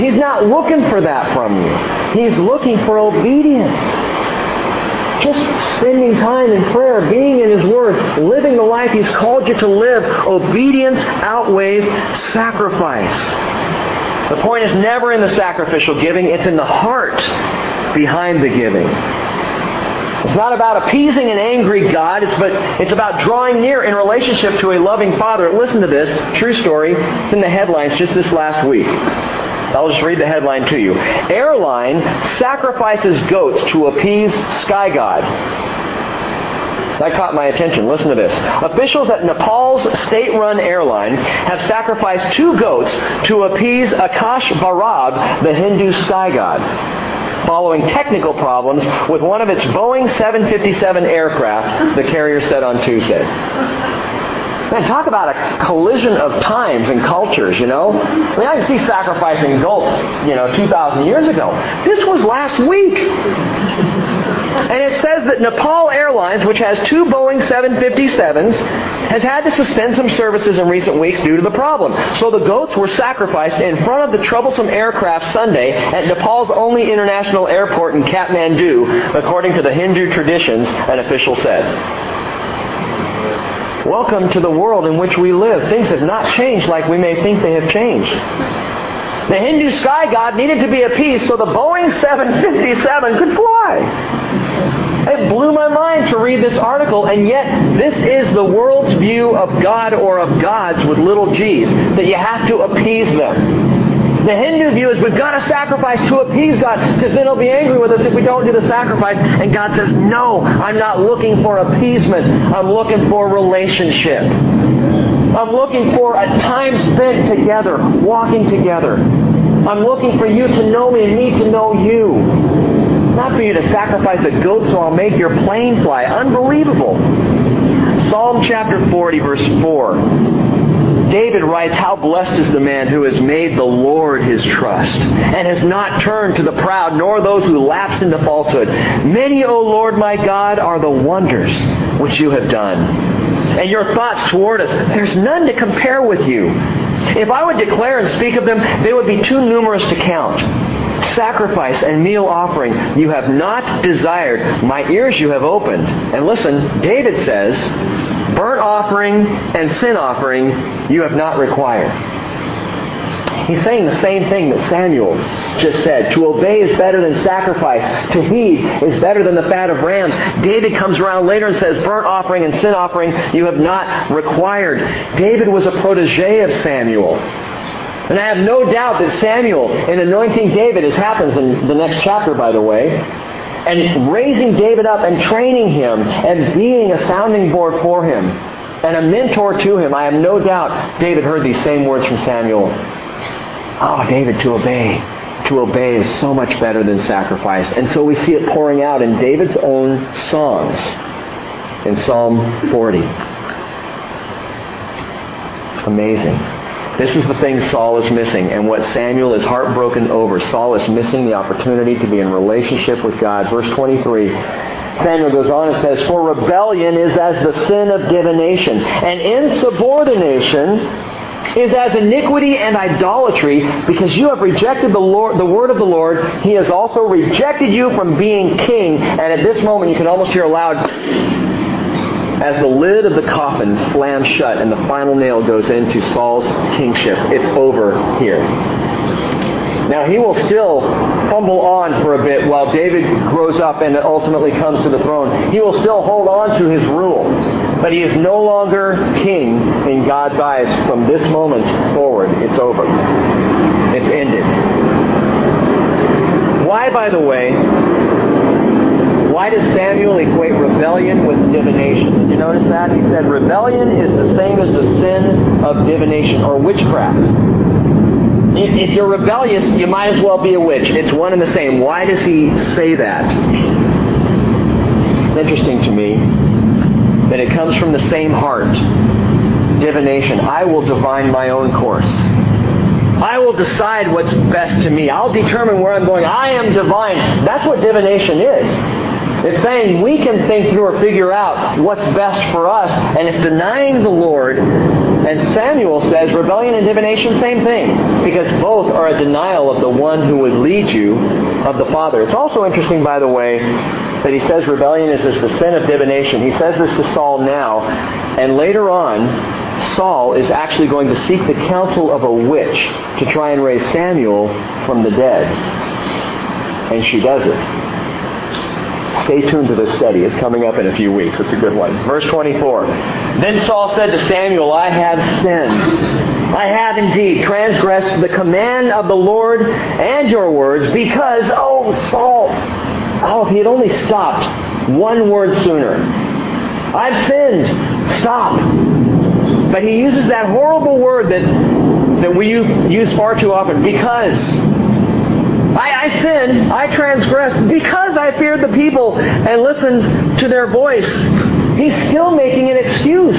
He's not looking for that from you. He's looking for obedience. Just spending time in prayer, being in His Word, living the life He's called you to live. Obedience outweighs sacrifice. The point is never in the sacrificial giving, it's in the heart behind the giving. It's not about appeasing an angry God, it's, but it's about drawing near in relationship to a loving Father. Listen to this, true story. It's in the headlines just this last week. I'll just read the headline to you. Airline sacrifices goats to appease sky god. That caught my attention. Listen to this. Officials at Nepal's state-run airline have sacrificed two goats to appease Akash Bhairab, the Hindu sky god, following technical problems with one of its Boeing 757 aircraft, the carrier said on Tuesday. Man, talk about a collision of times and cultures, you know? I mean, I can see sacrificing goats, you know, 2,000 years ago. This was last week. And it says that Nepal Airlines, which has two Boeing 757s, has had to suspend some services in recent weeks due to the problem. So the goats were sacrificed in front of the troublesome aircraft Sunday at Nepal's only international airport in Kathmandu, according to the Hindu traditions, an official said. Welcome to the world in which we live. Things have not changed like we may think they have changed. The Hindu sky god needed to be appeased so the Boeing 757 could fly. It blew my mind to read this article, and yet this is the world's view of God or of gods with little g's, that you have to appease them. The Hindu view is we've got to sacrifice to appease God because then he'll be angry with us if we don't do the sacrifice. And God says, no, I'm not looking for appeasement. I'm looking for relationship. I'm looking for a time spent together, walking together. I'm looking for you to know me and me to know you. Not for you to sacrifice a goat so I'll make your plane fly. Unbelievable. Psalm chapter 40, verse 4. David writes, How blessed is the man who has made the Lord his trust, and has not turned to the proud, nor those who lapse into falsehood. Many, O Lord my God, are the wonders which you have done. And your thoughts toward us, there's none to compare with you. If I would declare and speak of them, they would be too numerous to count sacrifice and meal offering you have not desired. My ears you have opened. And listen, David says, burnt offering and sin offering you have not required. He's saying the same thing that Samuel just said. To obey is better than sacrifice. To heed is better than the fat of rams. David comes around later and says, burnt offering and sin offering you have not required. David was a protege of Samuel. And I have no doubt that Samuel, in anointing David, as happens in the next chapter, by the way, and raising David up and training him and being a sounding board for him and a mentor to him, I have no doubt David heard these same words from Samuel. Oh, David, to obey. To obey is so much better than sacrifice. And so we see it pouring out in David's own songs in Psalm 40. Amazing. This is the thing Saul is missing and what Samuel is heartbroken over. Saul is missing the opportunity to be in relationship with God. Verse 23 Samuel goes on and says, For rebellion is as the sin of divination, and insubordination is as iniquity and idolatry because you have rejected the Lord, the word of the Lord. He has also rejected you from being king. And at this moment, you can almost hear a loud as the lid of the coffin slams shut and the final nail goes into Saul's kingship. It's over here. Now he will still fumble on for a bit while David grows up and ultimately comes to the throne. He will still hold on to his rule. But he is no longer king in God's eyes from this moment forward. It's over. It's ended. Why, by the way, why does Samuel equate rebellion with divination? Did you notice that? He said rebellion is the same as the sin of divination or witchcraft. If you're rebellious, you might as well be a witch. It's one and the same. Why does he say that? It's interesting to me that it comes from the same heart. Divination. I will divine my own course. I will decide what's best to me. I'll determine where I'm going. I am divine. That's what divination is. It's saying we can think through or figure out what's best for us, and it's denying the Lord. And Samuel says rebellion and divination, same thing, because both are a denial of the one who would lead you of the Father. It's also interesting, by the way, that he says rebellion is the sin of divination. He says this to Saul now, and later on, Saul is actually going to seek the counsel of a witch to try and raise Samuel from the dead. And she does it. Stay tuned to this study. It's coming up in a few weeks. It's a good one. Verse 24. Then Saul said to Samuel, I have sinned. I have indeed transgressed the command of the Lord and your words because, oh, Saul, oh, if he had only stopped one word sooner. I've sinned. Stop. But he uses that horrible word that, that we use far too often, because. I, I sinned, I transgressed because I feared the people and listened to their voice. He's still making an excuse.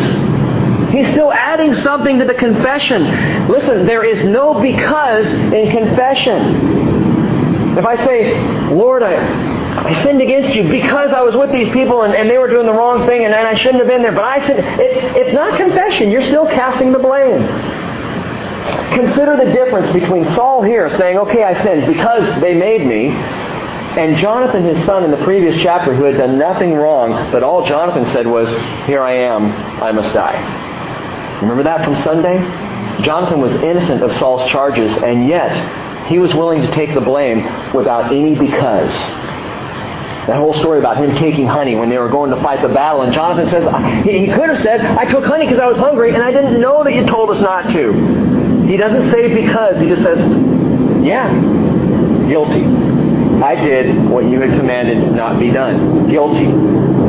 He's still adding something to the confession. Listen, there is no because in confession. If I say, Lord, I, I sinned against you because I was with these people and, and they were doing the wrong thing and, and I shouldn't have been there, but I said, it, it's not confession. You're still casting the blame. Consider the difference between Saul here saying, okay, I sinned because they made me, and Jonathan, his son, in the previous chapter, who had done nothing wrong, but all Jonathan said was, here I am, I must die. Remember that from Sunday? Jonathan was innocent of Saul's charges, and yet he was willing to take the blame without any because. That whole story about him taking honey when they were going to fight the battle, and Jonathan says, he could have said, I took honey because I was hungry, and I didn't know that you told us not to. He doesn't say because, he just says, yeah, guilty. I did what you had commanded not be done. Guilty.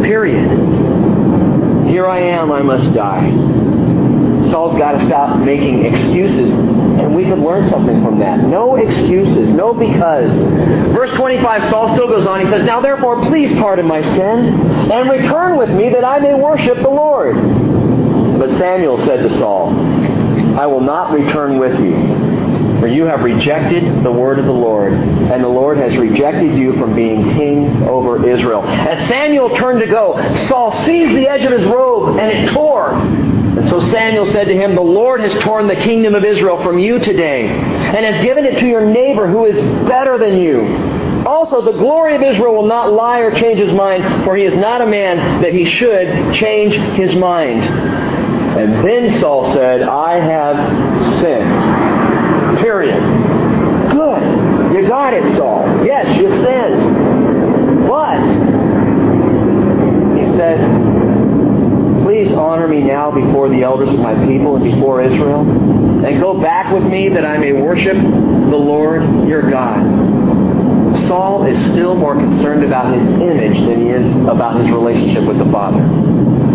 Period. Here I am, I must die. Saul's got to stop making excuses, and we could learn something from that. No excuses, no because. Verse 25, Saul still goes on. He says, Now therefore, please pardon my sin, and return with me that I may worship the Lord. But Samuel said to Saul, I will not return with you. For you have rejected the word of the Lord, and the Lord has rejected you from being king over Israel. As Samuel turned to go, Saul seized the edge of his robe, and it tore. And so Samuel said to him, The Lord has torn the kingdom of Israel from you today, and has given it to your neighbor who is better than you. Also, the glory of Israel will not lie or change his mind, for he is not a man that he should change his mind. And then Saul said, I have sinned. Period. Good. You got it, Saul. Yes, you sinned. But, he says, please honor me now before the elders of my people and before Israel, and go back with me that I may worship the Lord your God. Saul is still more concerned about his image than he is about his relationship with the Father.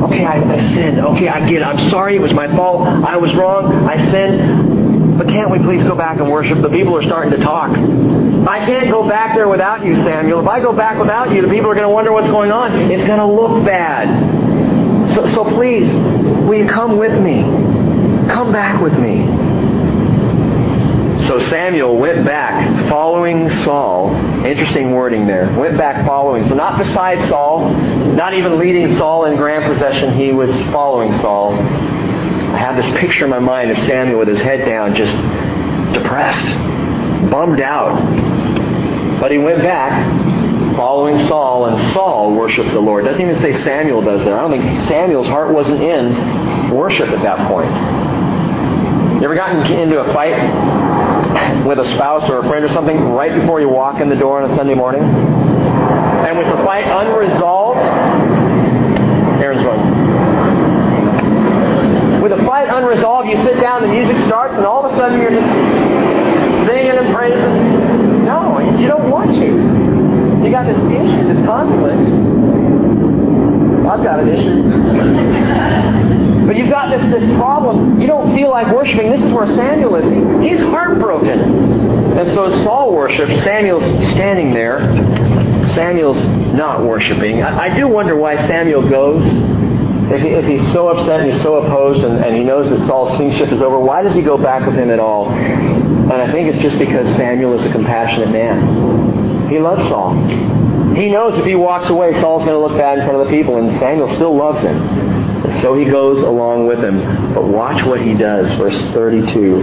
Okay, I, I sinned. Okay, I get it. I'm sorry. It was my fault. I was wrong. I sinned. But can't we please go back and worship? The people are starting to talk. I can't go back there without you, Samuel. If I go back without you, the people are going to wonder what's going on. It's going to look bad. So, so please, will you come with me? Come back with me. So Samuel went back following Saul. Interesting wording there. Went back following. So not beside Saul, not even leading Saul in grand procession. He was following Saul. I have this picture in my mind of Samuel with his head down, just depressed, bummed out. But he went back following Saul, and Saul worshiped the Lord. Doesn't even say Samuel does it. I don't think Samuel's heart wasn't in worship at that point. You ever gotten into a fight with a spouse or a friend or something right before you walk in the door on a Sunday morning? And with the fight unresolved, Aaron's one. With a fight unresolved, you sit down, the music starts, and all of a sudden you're just singing and praising. No, you don't want to. You got this issue, this conflict. I've got an issue. But you've got this, this problem. You don't feel like worshiping. This is where Samuel is. He's heartbroken. And so Saul worships, Samuel's standing there. Samuel's not worshiping. I, I do wonder why Samuel goes. If, he, if he's so upset and he's so opposed and, and he knows that Saul's kingship is over, why does he go back with him at all? And I think it's just because Samuel is a compassionate man. He loves Saul. He knows if he walks away, Saul's going to look bad in front of the people, and Samuel still loves him. So he goes along with him. But watch what he does, verse 32.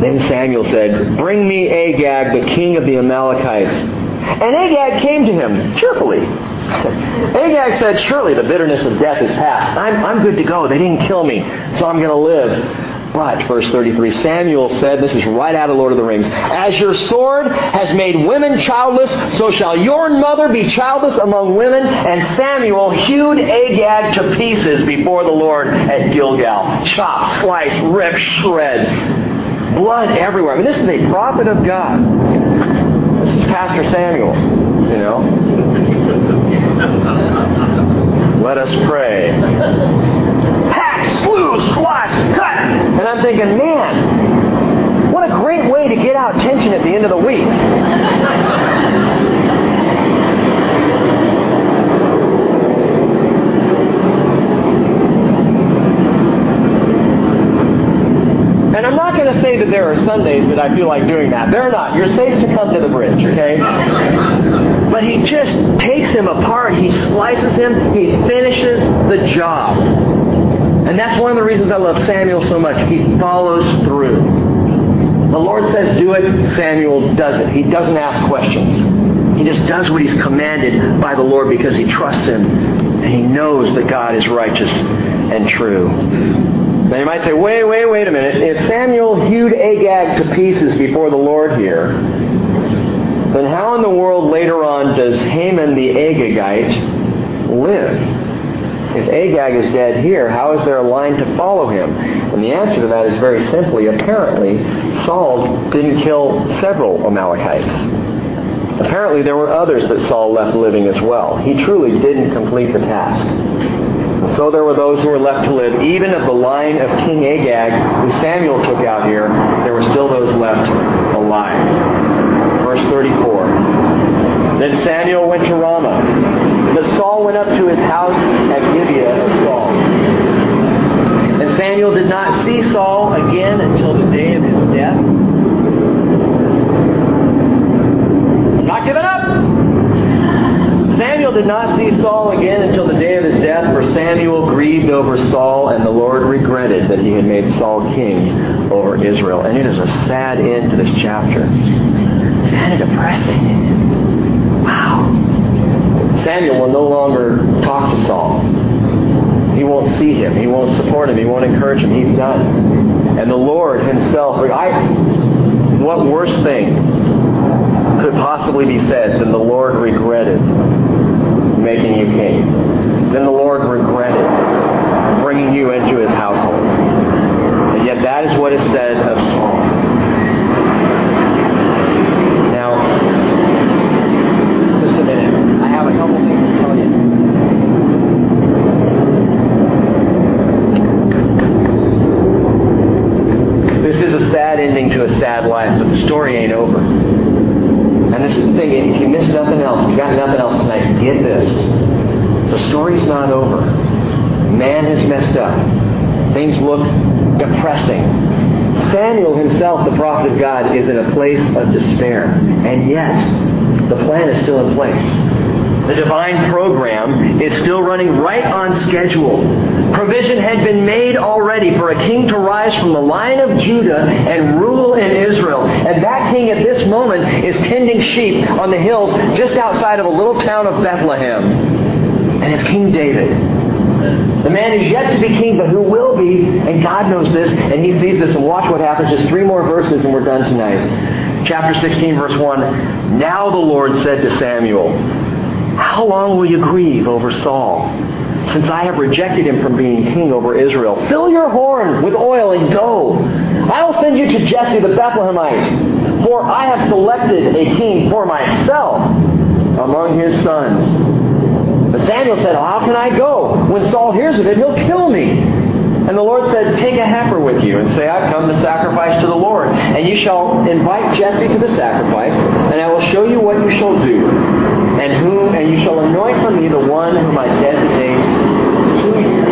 Then Samuel said, Bring me Agag, the king of the Amalekites. And Agag came to him cheerfully. Agag said, Surely the bitterness of death is past. I'm, I'm good to go. They didn't kill me, so I'm going to live. But, verse 33, Samuel said, this is right out of Lord of the Rings, As your sword has made women childless, so shall your mother be childless among women. And Samuel hewed Agag to pieces before the Lord at Gilgal. Chop, slice, rip, shred. Blood everywhere. I mean, this is a prophet of God. This is Pastor Samuel, you know. Let us pray. Hack, slew, slash, cut. And I'm thinking, man, what a great way to get out tension at the end of the week. And I'm not going to say that there are Sundays that I feel like doing that. They're not. You're safe to come to the bridge, okay? But he just takes him apart. He slices him. He finishes the job. And that's one of the reasons I love Samuel so much. He follows through. The Lord says do it, Samuel does it. He doesn't ask questions. He just does what he's commanded by the Lord because he trusts him and he knows that God is righteous and true. Now you might say, wait, wait, wait a minute. If Samuel hewed Agag to pieces before the Lord here, then how in the world later on does Haman the Agagite live? If Agag is dead here, how is there a line to follow him? And the answer to that is very simply, apparently, Saul didn't kill several Amalekites. Apparently, there were others that Saul left living as well. He truly didn't complete the task. So there were those who were left to live. Even of the line of King Agag, who Samuel took out here, there were still those left alive. Verse 34. Then Samuel went to Ramah. Saul went up to his house at Gibeah of Saul. And Samuel did not see Saul again until the day of his death. Not giving up. Samuel did not see Saul again until the day of his death, for Samuel grieved over Saul, and the Lord regretted that he had made Saul king over Israel. And it is a sad end to this chapter. It's kind of depressing. Wow. Samuel will no longer talk to Saul. He won't see him. He won't support him. He won't encourage him. He's done. And the Lord himself, I, what worse thing could possibly be said than the Lord regretted making you king? Then the Lord regretted bringing you into his household. And yet that is what is said of Saul. Now, just a minute. I have a couple things to tell you. This is a sad ending to a sad life, but the story ain't over. And this is the thing, if you miss nothing else, if you got nothing else tonight, get this. Not over. Man has messed up. Things look depressing. Samuel himself, the prophet of God, is in a place of despair. And yet, the plan is still in place. The divine program is still running right on schedule. Provision had been made already for a king to rise from the line of Judah and rule in Israel. And that king at this moment is tending sheep on the hills just outside of a little town of Bethlehem. And it's King David. The man is yet to be king, but who will be, and God knows this, and he sees this, and watch what happens. Just three more verses, and we're done tonight. Chapter 16, verse 1. Now the Lord said to Samuel, how long will you grieve over Saul? Since I have rejected him from being king over Israel, fill your horn with oil and go. I will send you to Jesse the Bethlehemite, for I have selected a king for myself among his sons. But Samuel said, How can I go? When Saul hears of it, he'll kill me. And the Lord said, Take a heifer with you and say, I've come to sacrifice to the Lord. And you shall invite Jesse to the sacrifice, and I will show you what you shall do and whom and you shall anoint for me the one whom I designate to you.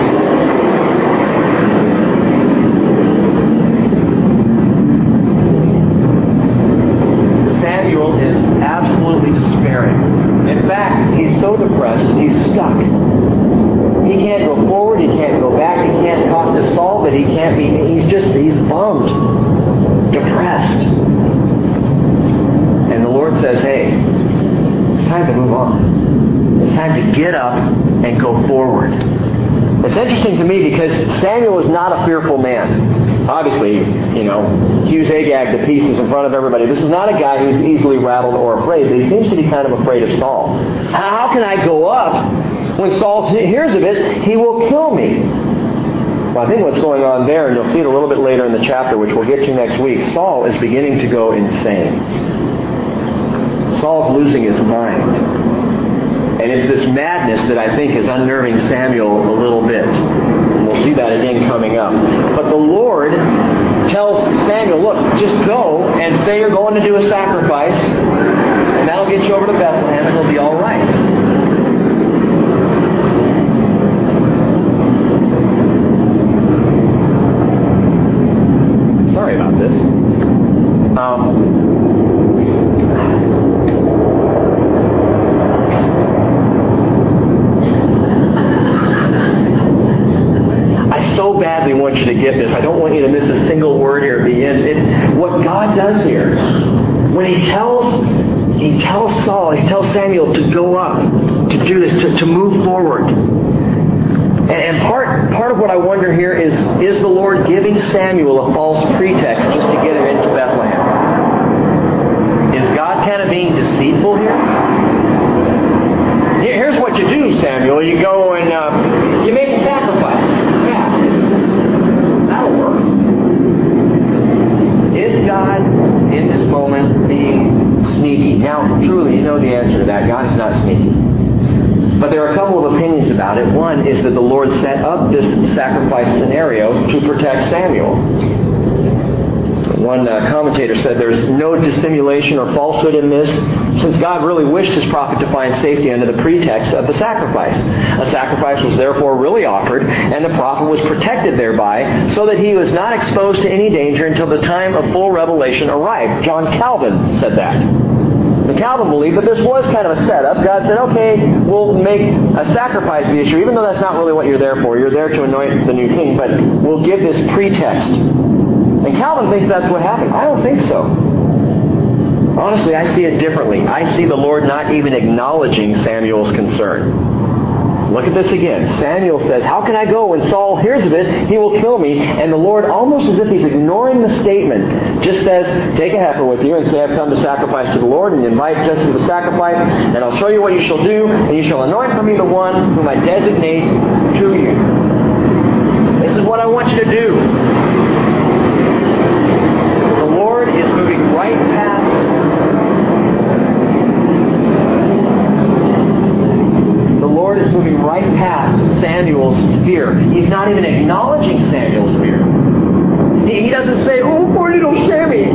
Samuel is absolutely despairing. In fact, he's so depressed, he's stuck. He can't go forward, he can't go back, he can't talk to Saul, but he can't be, he's just, he's bummed, depressed. And the Lord says, hey, time to move on. It's time to get up and go forward. It's interesting to me because Samuel is not a fearful man. Obviously, you know, hews Agag to pieces in front of everybody. This is not a guy who's easily rattled or afraid, but he seems to be kind of afraid of Saul. How can I go up when Saul hears of it? He will kill me. Well, I think what's going on there, and you'll see it a little bit later in the chapter, which we'll get to next week, Saul is beginning to go insane. Saul's losing his mind. And it's this madness that I think is unnerving Samuel a little bit. We'll see that again coming up. But the Lord tells Samuel, look, just go and say you're going to do a sacrifice, and that'll get you over to Bethlehem, and it'll be all right. Sorry about this. Um, badly want you to get this. I don't want you to miss a single word here at the end. It, what God does here, when He tells He tells Saul, He tells Samuel to go up, to do this, to, to move forward. And, and part part of what I wonder here is is the Lord giving Samuel a false pretext just to get him into Bethlehem? Is God kind of being deceitful here? Here's what you do, Samuel. You go and uh, you make a sacrifice. God in this moment being sneaky? Now, truly, you know the answer to that. God is not sneaky. But there are a couple of opinions about it. One is that the Lord set up this sacrifice scenario to protect Samuel. One uh, commentator said there's no dissimulation or falsehood in this, since God really wished his prophet to find safety under the pretext of the sacrifice. A sacrifice was therefore really offered, and the prophet was protected thereby, so that he was not exposed to any danger until the time of full revelation arrived. John Calvin said that. Calvin believed that this was kind of a setup. God said, okay, we'll make a sacrifice the issue, even though that's not really what you're there for. You're there to anoint the new king, but we'll give this pretext and Calvin thinks that's what happened. I don't think so. Honestly, I see it differently. I see the Lord not even acknowledging Samuel's concern. Look at this again. Samuel says, How can I go? When Saul hears of it, he will kill me. And the Lord, almost as if he's ignoring the statement, just says, Take a heifer with you and say, I've come to sacrifice to the Lord, and invite Jesse to the sacrifice, and I'll show you what you shall do, and you shall anoint for me the one whom I designate to you. This is what I want you to do is moving right past the Lord is moving right past Samuel's fear. He's not even acknowledging Samuel's fear. He, he doesn't say, Oh, poor little Sammy,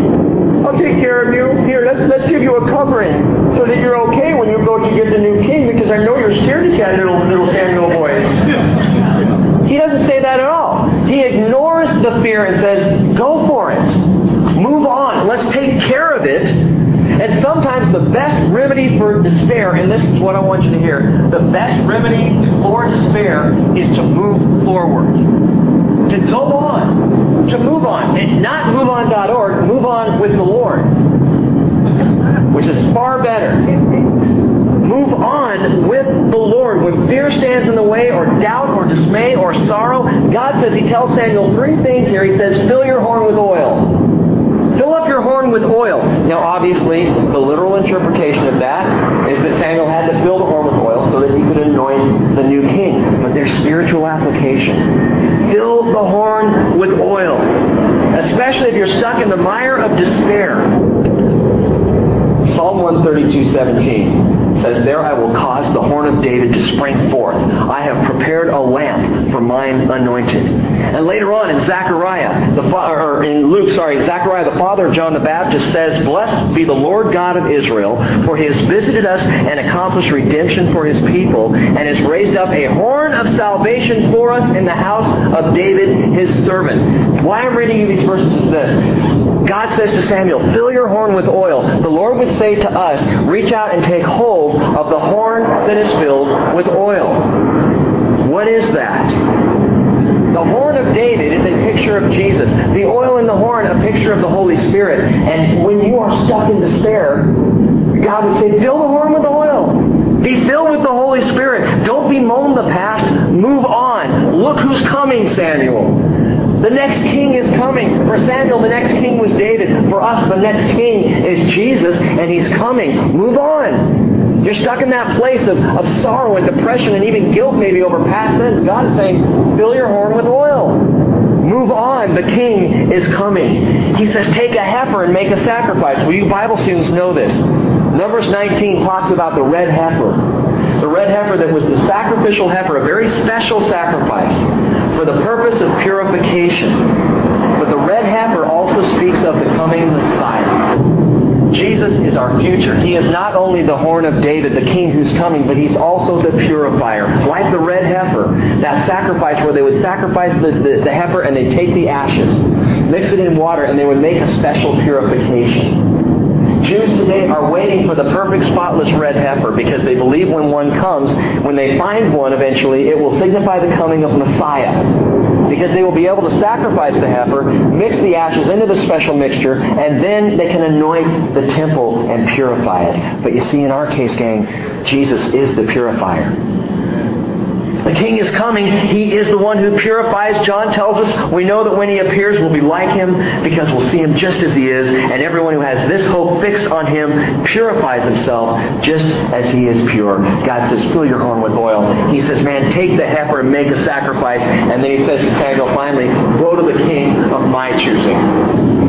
I'll take care of you. Here, let's, let's give you a covering so that you're okay when you go to get the new king because I know you're scared of that little, little Samuel voice. He doesn't say that at all. He ignores the fear and says, Go for it. Move on. Let's take care of it. And sometimes the best remedy for despair, and this is what I want you to hear, the best remedy for despair is to move forward. To go on. To move on. And not moveon.org, move on with the Lord. Which is far better. Move on with the Lord. When fear stands in the way, or doubt, or dismay, or sorrow, God says, He tells Samuel three things here. He says, fill your horn with oil. Your horn with oil. Now, obviously, the literal interpretation of that is that Samuel had to fill the horn with oil so that he could anoint the new king. But there's spiritual application. Fill the horn with oil, especially if you're stuck in the mire of despair. Psalm 132, 17 says, There I will cause the horn of David to spring forth. I have prepared a lamp for mine anointed. And later on in Zechariah, the fa- or in Luke, sorry, Zechariah, the father of John the Baptist, says, Blessed be the Lord God of Israel, for he has visited us and accomplished redemption for his people, and has raised up a horn of salvation for us in the house of David, his servant. Why I'm reading you these verses is this. God says to Samuel, fill your horn with oil. The Lord would say to us, reach out and take hold of the horn that is filled with oil. What is that? The horn of David is a picture of Jesus. The oil in the horn, a picture of the Holy Spirit. And when you are stuck in despair, God would say, fill the horn with oil. Be filled with the Holy Spirit. Don't bemoan the past. Move on. Look who's coming, Samuel. The next king is coming. For Samuel, the next king was David. For us, the next king is Jesus, and he's coming. Move on. You're stuck in that place of, of sorrow and depression and even guilt maybe over past sins. God is saying, fill your horn with oil. Move on. The king is coming. He says, take a heifer and make a sacrifice. Well, you Bible students know this. Numbers 19 talks about the red heifer. The red heifer that was the sacrificial heifer, a very special sacrifice for the purpose of purification. But the red heifer also speaks of the coming Messiah. Jesus is our future. He is not only the horn of David, the king who's coming, but he's also the purifier. Like the red heifer, that sacrifice where they would sacrifice the, the, the heifer and they'd take the ashes, mix it in water, and they would make a special purification. Jews today are waiting for the perfect spotless red heifer because they believe when one comes, when they find one eventually, it will signify the coming of Messiah. Because they will be able to sacrifice the heifer, mix the ashes into the special mixture, and then they can anoint the temple and purify it. But you see, in our case, gang, Jesus is the purifier. The king is coming. He is the one who purifies. John tells us we know that when he appears, we'll be like him because we'll see him just as he is. And everyone who has this hope fixed on him purifies himself just as he is pure. God says, fill your horn with oil. He says, man, take the heifer and make a sacrifice. And then he says to Samuel, finally, go to the king of my choosing.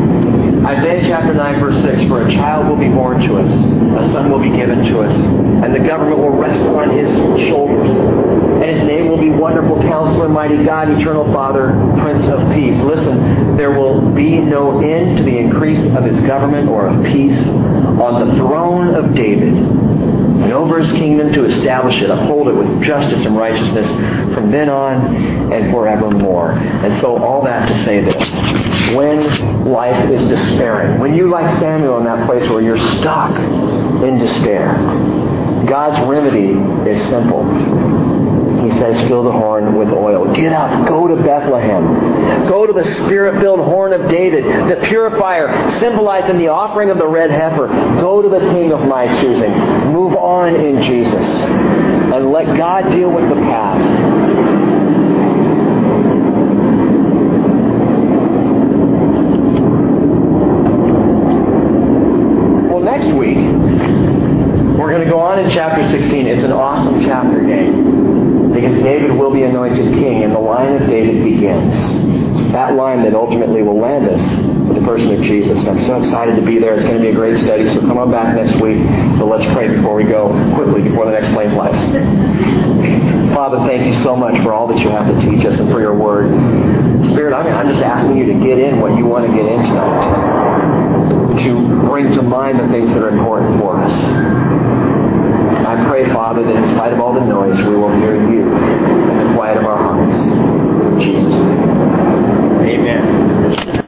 Isaiah chapter 9, verse 6, For a child will be born to us, a son will be given to us, and the government will rest on his shoulders. And his name will be Wonderful Counselor, Mighty God, Eternal Father, Prince of Peace. Listen, there will be no end to the increase of his government or of peace on the throne of David and over his kingdom to establish it, uphold it with justice and righteousness from then on and forevermore. And so all that to say this. When life is despairing, when you like Samuel in that place where you're stuck in despair, God's remedy is simple. Says, fill the horn with oil. Get up. Go to Bethlehem. Go to the spirit-filled horn of David, the purifier, symbolized in the offering of the red heifer. Go to the king of my choosing. Move on in Jesus. And let God deal with the past. Well, next week, we're going to go on in chapter 16. It's an awesome chapter, David will be anointed king, and the line of David begins. That line that ultimately will land us with the person of Jesus. I'm so excited to be there. It's going to be a great study, so come on back next week. But let's pray before we go quickly, before the next plane flies. Father, thank you so much for all that you have to teach us and for your word. Spirit, I mean, I'm just asking you to get in what you want to get in tonight. To bring to mind the things that are important for us pray, Father, that in spite of all the noise, we will hear you in the quiet of our hearts. In Jesus' name. Amen.